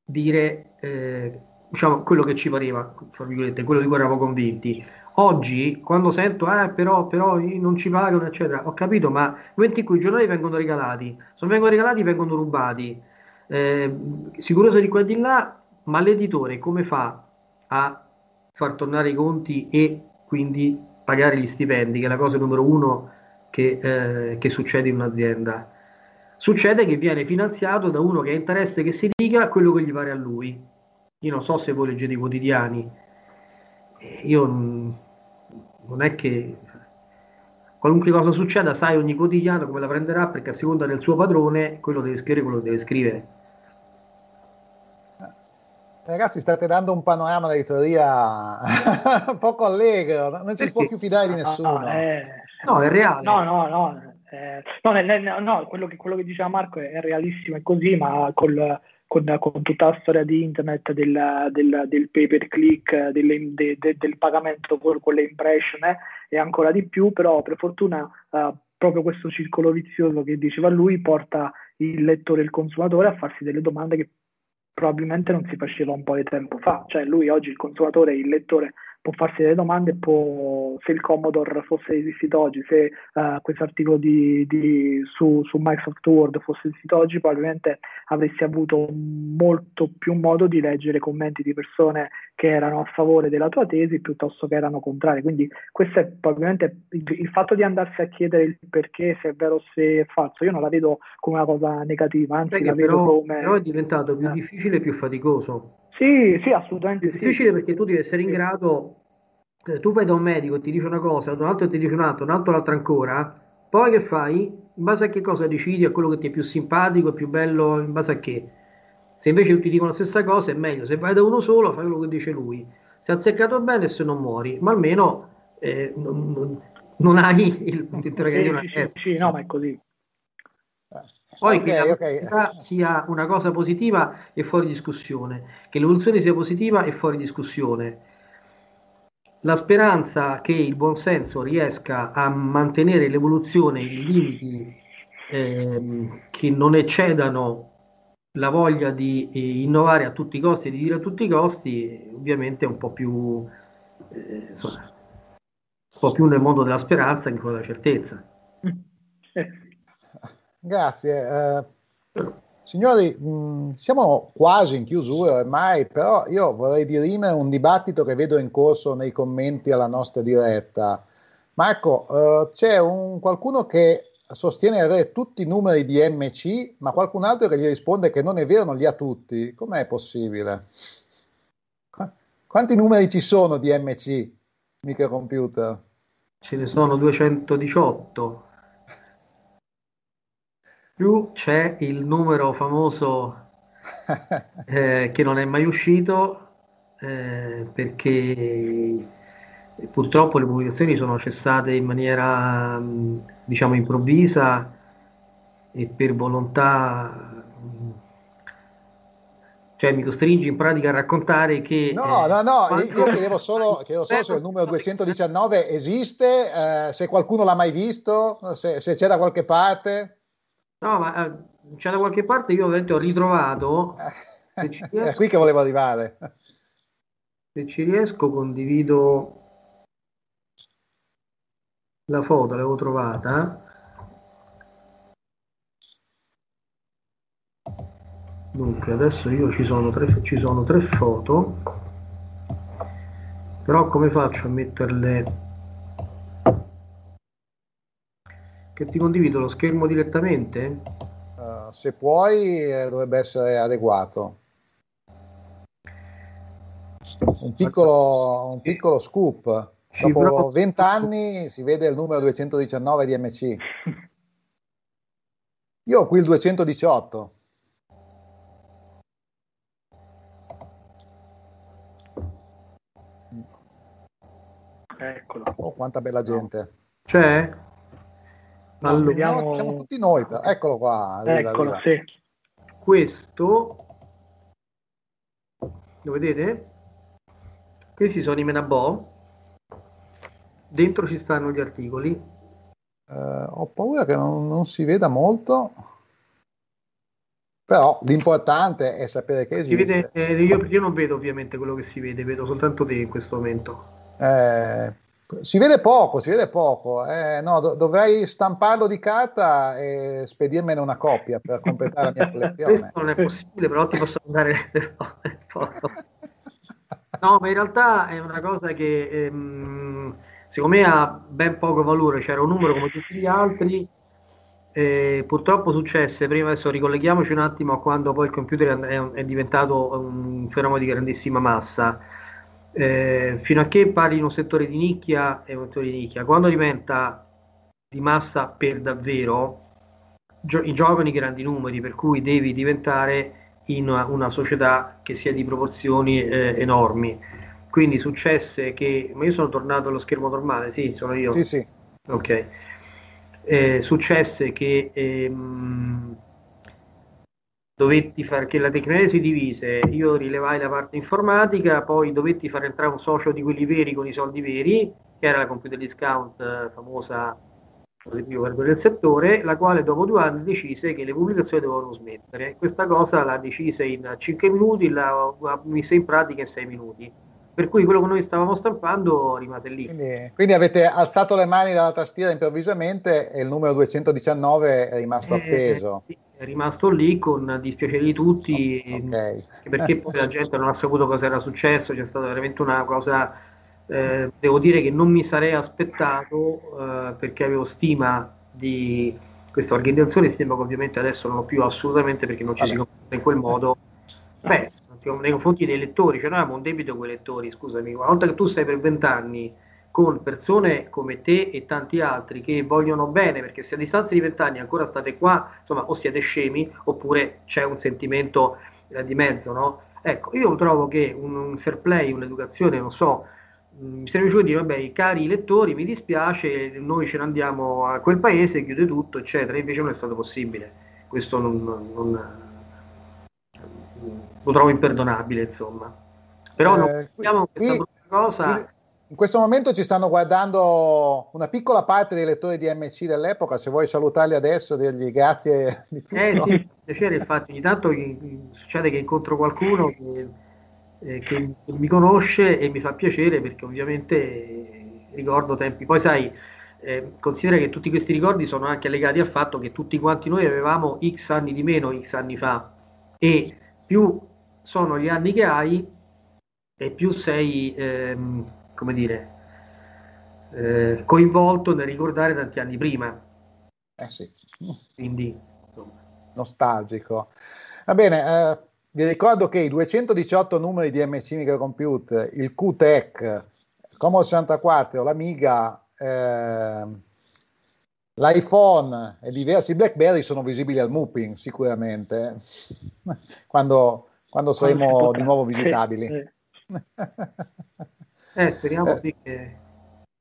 dire eh, diciamo quello che ci pareva, quello di cui eravamo convinti. Oggi, quando sento, eh, però, però non ci pagano, eccetera, ho capito, ma nel momento in cui i giornali vengono regalati, se non vengono regalati, vengono rubati eh, sicurezza di qua e di là, ma l'editore come fa a far tornare i conti e quindi pagare gli stipendi, che è la cosa numero uno che, eh, che succede in un'azienda? Succede che viene finanziato da uno che ha interesse che si dica quello che gli pare a lui. Io non so se voi leggete i quotidiani, eh, io non è che qualunque cosa succeda, sai ogni quotidiano come la prenderà perché a seconda del suo padrone quello deve scrivere quello deve scrivere. Ragazzi, state dando un panorama dell'editoria poco allegro, non ci si può più fidare di nessuno. No, eh, no, è reale. No, no, no. Eh, no, nel, no quello, che, quello, che, diceva Marco è, è realissimo, è così, ma col, con, con, tutta la storia di internet, del, del, del pay per click, delle, de, de, del pagamento con, con le impression eh, e ancora di più, però per fortuna eh, proprio questo circolo vizioso che diceva lui porta il lettore e il consumatore a farsi delle domande che probabilmente non si faceva un po' di tempo fa, cioè lui oggi il consumatore, il lettore può farsi delle domande, può, se il Commodore fosse esistito oggi, se uh, questo articolo di, di, su, su, Microsoft Word fosse esistito oggi, probabilmente avresti avuto molto più modo di leggere commenti di persone che erano a favore della tua tesi piuttosto che erano contrarie. Quindi questo è probabilmente il, il fatto di andarsi a chiedere il perché, se è vero o se è falso, io non la vedo come una cosa negativa, anzi la vedo però, come... Però è diventato più eh. difficile e più faticoso sì, sì, assolutamente. È difficile sì. perché tu devi essere in grado, eh, tu vai da un medico e ti dice una cosa, un altro ti dice un'altra, un altro l'altra ancora, poi che fai? In base a che cosa decidi, a quello che ti è più simpatico, è più bello, in base a che? Se invece ti dicono la stessa cosa è meglio, se vai da uno solo fai quello che dice lui. Se ha azzeccato bene se non muori, ma almeno eh, non, non, hai il punto interrogativo. Sì, sì, sì, no, ma è così. Poi okay, che la okay. sia una cosa positiva e fuori discussione, che l'evoluzione sia positiva e fuori discussione. La speranza che il buonsenso riesca a mantenere l'evoluzione in limiti eh, che non eccedano la voglia di eh, innovare a tutti i costi e di dire a tutti i costi, ovviamente è un po' più, eh, insomma, un po' più nel mondo della speranza che quello della certezza. Grazie. Eh, signori, mh, mm, siamo quasi in chiusura ormai, però io vorrei dirimere un dibattito che vedo in corso nei commenti alla nostra diretta. Marco, eh, c'è un, qualcuno che sostiene avere tutti i numeri di MC, ma qualcun altro che gli risponde che non è vero, non li ha tutti. Com'è possibile? Quanti numeri ci sono di MC microcomputer? Ce ne sono 218 più c'è il numero famoso eh, che non è mai uscito eh, perché purtroppo le pubblicazioni sono cessate in maniera diciamo improvvisa e per volontà cioè mi costringi in pratica a raccontare che no eh, no no quando... io chiedevo solo, chiedevo solo se il numero 219 esiste eh, se qualcuno l'ha mai visto se, se c'è da qualche parte No, ma eh, c'è da qualche parte io ovviamente ho ritrovato. riesco, È qui che volevo arrivare. Se ci riesco, condivido. la foto l'avevo trovata. Dunque, adesso io ci sono tre, ci sono tre foto, però come faccio a metterle? Che ti condivido lo schermo direttamente? Uh, se puoi, eh, dovrebbe essere adeguato. Un piccolo, un piccolo scoop. Dopo 20 anni si vede il numero 219 di MC. Io ho qui il 218. Eccolo. Oh, quanta bella gente. C'è? Allora, vediamo... no, siamo tutti noi. Eccolo qua. Arriva, Eccolo, arriva. Sì. Questo lo vedete? Questi sono i Menabò dentro ci stanno gli articoli. Uh, ho paura che non, non, si veda molto, però l'importante è sapere che si esiste. Vede, eh, io, io, non vedo ovviamente quello che si vede, vedo soltanto te in questo momento. Eh, si vede poco, si vede poco. Eh, no, do- dovrei stamparlo di carta e spedirmene una copia per completare la mia collezione. Questo non è possibile, però ti posso dare le foto. No, ma in realtà è una cosa che ehm, secondo me ha ben poco valore, c'era un numero come tutti gli altri. Eh, purtroppo successe, prima adesso ricolleghiamoci un attimo a quando poi il computer è, è diventato un fenomeno di grandissima massa. Eh, fino a che parli in un settore di nicchia è un settore di nicchia, quando diventa di massa per davvero, gio- giocano i grandi numeri, per cui devi diventare in una, una società che sia di proporzioni eh, enormi quindi successe che, ma io sono tornato allo schermo normale, sì, sono io. Sì, sì. Ok. Eh, successe che ehm, dovetti fare che la tecnologia si divise, io rilevai la parte informatica, poi dovetti far entrare un socio di quelli veri con i soldi veri, che era la computer discount eh, famosa per del settore, la quale dopo due anni decise che le pubblicazioni dovevano smettere. Questa cosa la decise in 5 minuti, la mise in pratica in 6 minuti per cui quello che noi stavamo stampando rimase lì. Quindi, quindi avete alzato le mani dalla tastiera improvvisamente e il numero 219 è rimasto eh, appeso. Sì, è rimasto lì con dispiacere di tutti, okay. perché poi la gente non ha saputo cosa era successo, c'è stata veramente una cosa, eh, devo dire che non mi sarei aspettato eh, perché avevo stima di questa organizzazione, stima che ovviamente adesso non ho più assolutamente perché non ci Vabbè. si comporta in quel modo. Beh, nei confronti dei lettori, cioè noi abbiamo un debito con i lettori, scusami, una volta che tu stai per vent'anni con persone come te e tanti altri che vogliono bene, perché se a distanza di vent'anni ancora state qua, insomma, o siete scemi oppure c'è un sentimento eh, di mezzo, no? Ecco, io trovo che un, un fair play, un'educazione, non so, mm, mi sarebbe piaciuto dire, vabbè, cari lettori, mi dispiace, noi ce ne andiamo a quel paese, chiude tutto, eccetera, invece non è stato possibile. Questo non, non lo trovo imperdonabile, insomma. Però eh, non sappiamo questa cosa. In questo momento ci stanno guardando una piccola parte dei lettori di MC dell'epoca, se vuoi salutarli adesso e dirgli grazie di tutto. Eh sì, piacere, infatti ogni tanto succede che incontro qualcuno che, eh, che, mi conosce e mi fa piacere perché ovviamente eh, ricordo tempi. Poi sai, eh, considera che tutti questi ricordi sono anche legati al fatto che tutti quanti noi avevamo X anni di meno X anni fa e più sono gli anni che hai e più sei, ehm, come dire, eh, coinvolto nel ricordare tanti anni prima. Eh sì. Quindi, insomma. Nostalgico. Va bene, eh, vi ricordo che i 218 numeri di MC Microcomputer, il QTEC, il Commodore 64, l'Amiga, eh, l'iPhone e diversi BlackBerry sono visibili al Mooping sicuramente quando, quando saremo di nuovo visitabili. Sì, sì. eh, speriamo eh, che...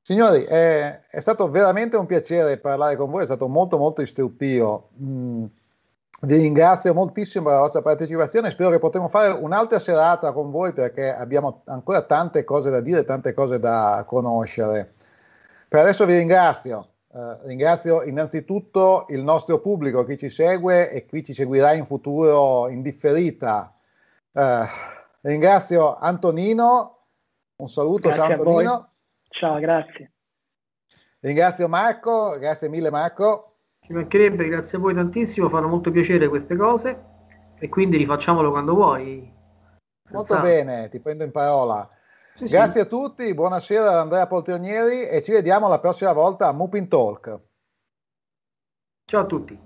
Signori, è, è, stato veramente un piacere parlare con voi, è stato molto molto istruttivo. Mm, vi ringrazio moltissimo per la vostra partecipazione, spero che potremo fare un'altra serata con voi perché abbiamo ancora tante cose da dire, tante cose da conoscere. Per adesso vi ringrazio. Uh, ringrazio innanzitutto il nostro pubblico, chi ci segue e chi ci seguirà in futuro in differita. Uh, ringrazio Antonino, un saluto, grazie ciao Antonino. Ciao, grazie. Ringrazio Marco, grazie mille Marco. Ci mancherebbe, grazie a voi tantissimo, fanno molto piacere queste cose e quindi rifacciamolo quando vuoi. Molto Senza... bene, ti prendo in parola. Sì, grazie sì. a tutti, buonasera ad Andrea Poltronieri e ci vediamo la prossima volta a Mupin Talk. Ciao a tutti.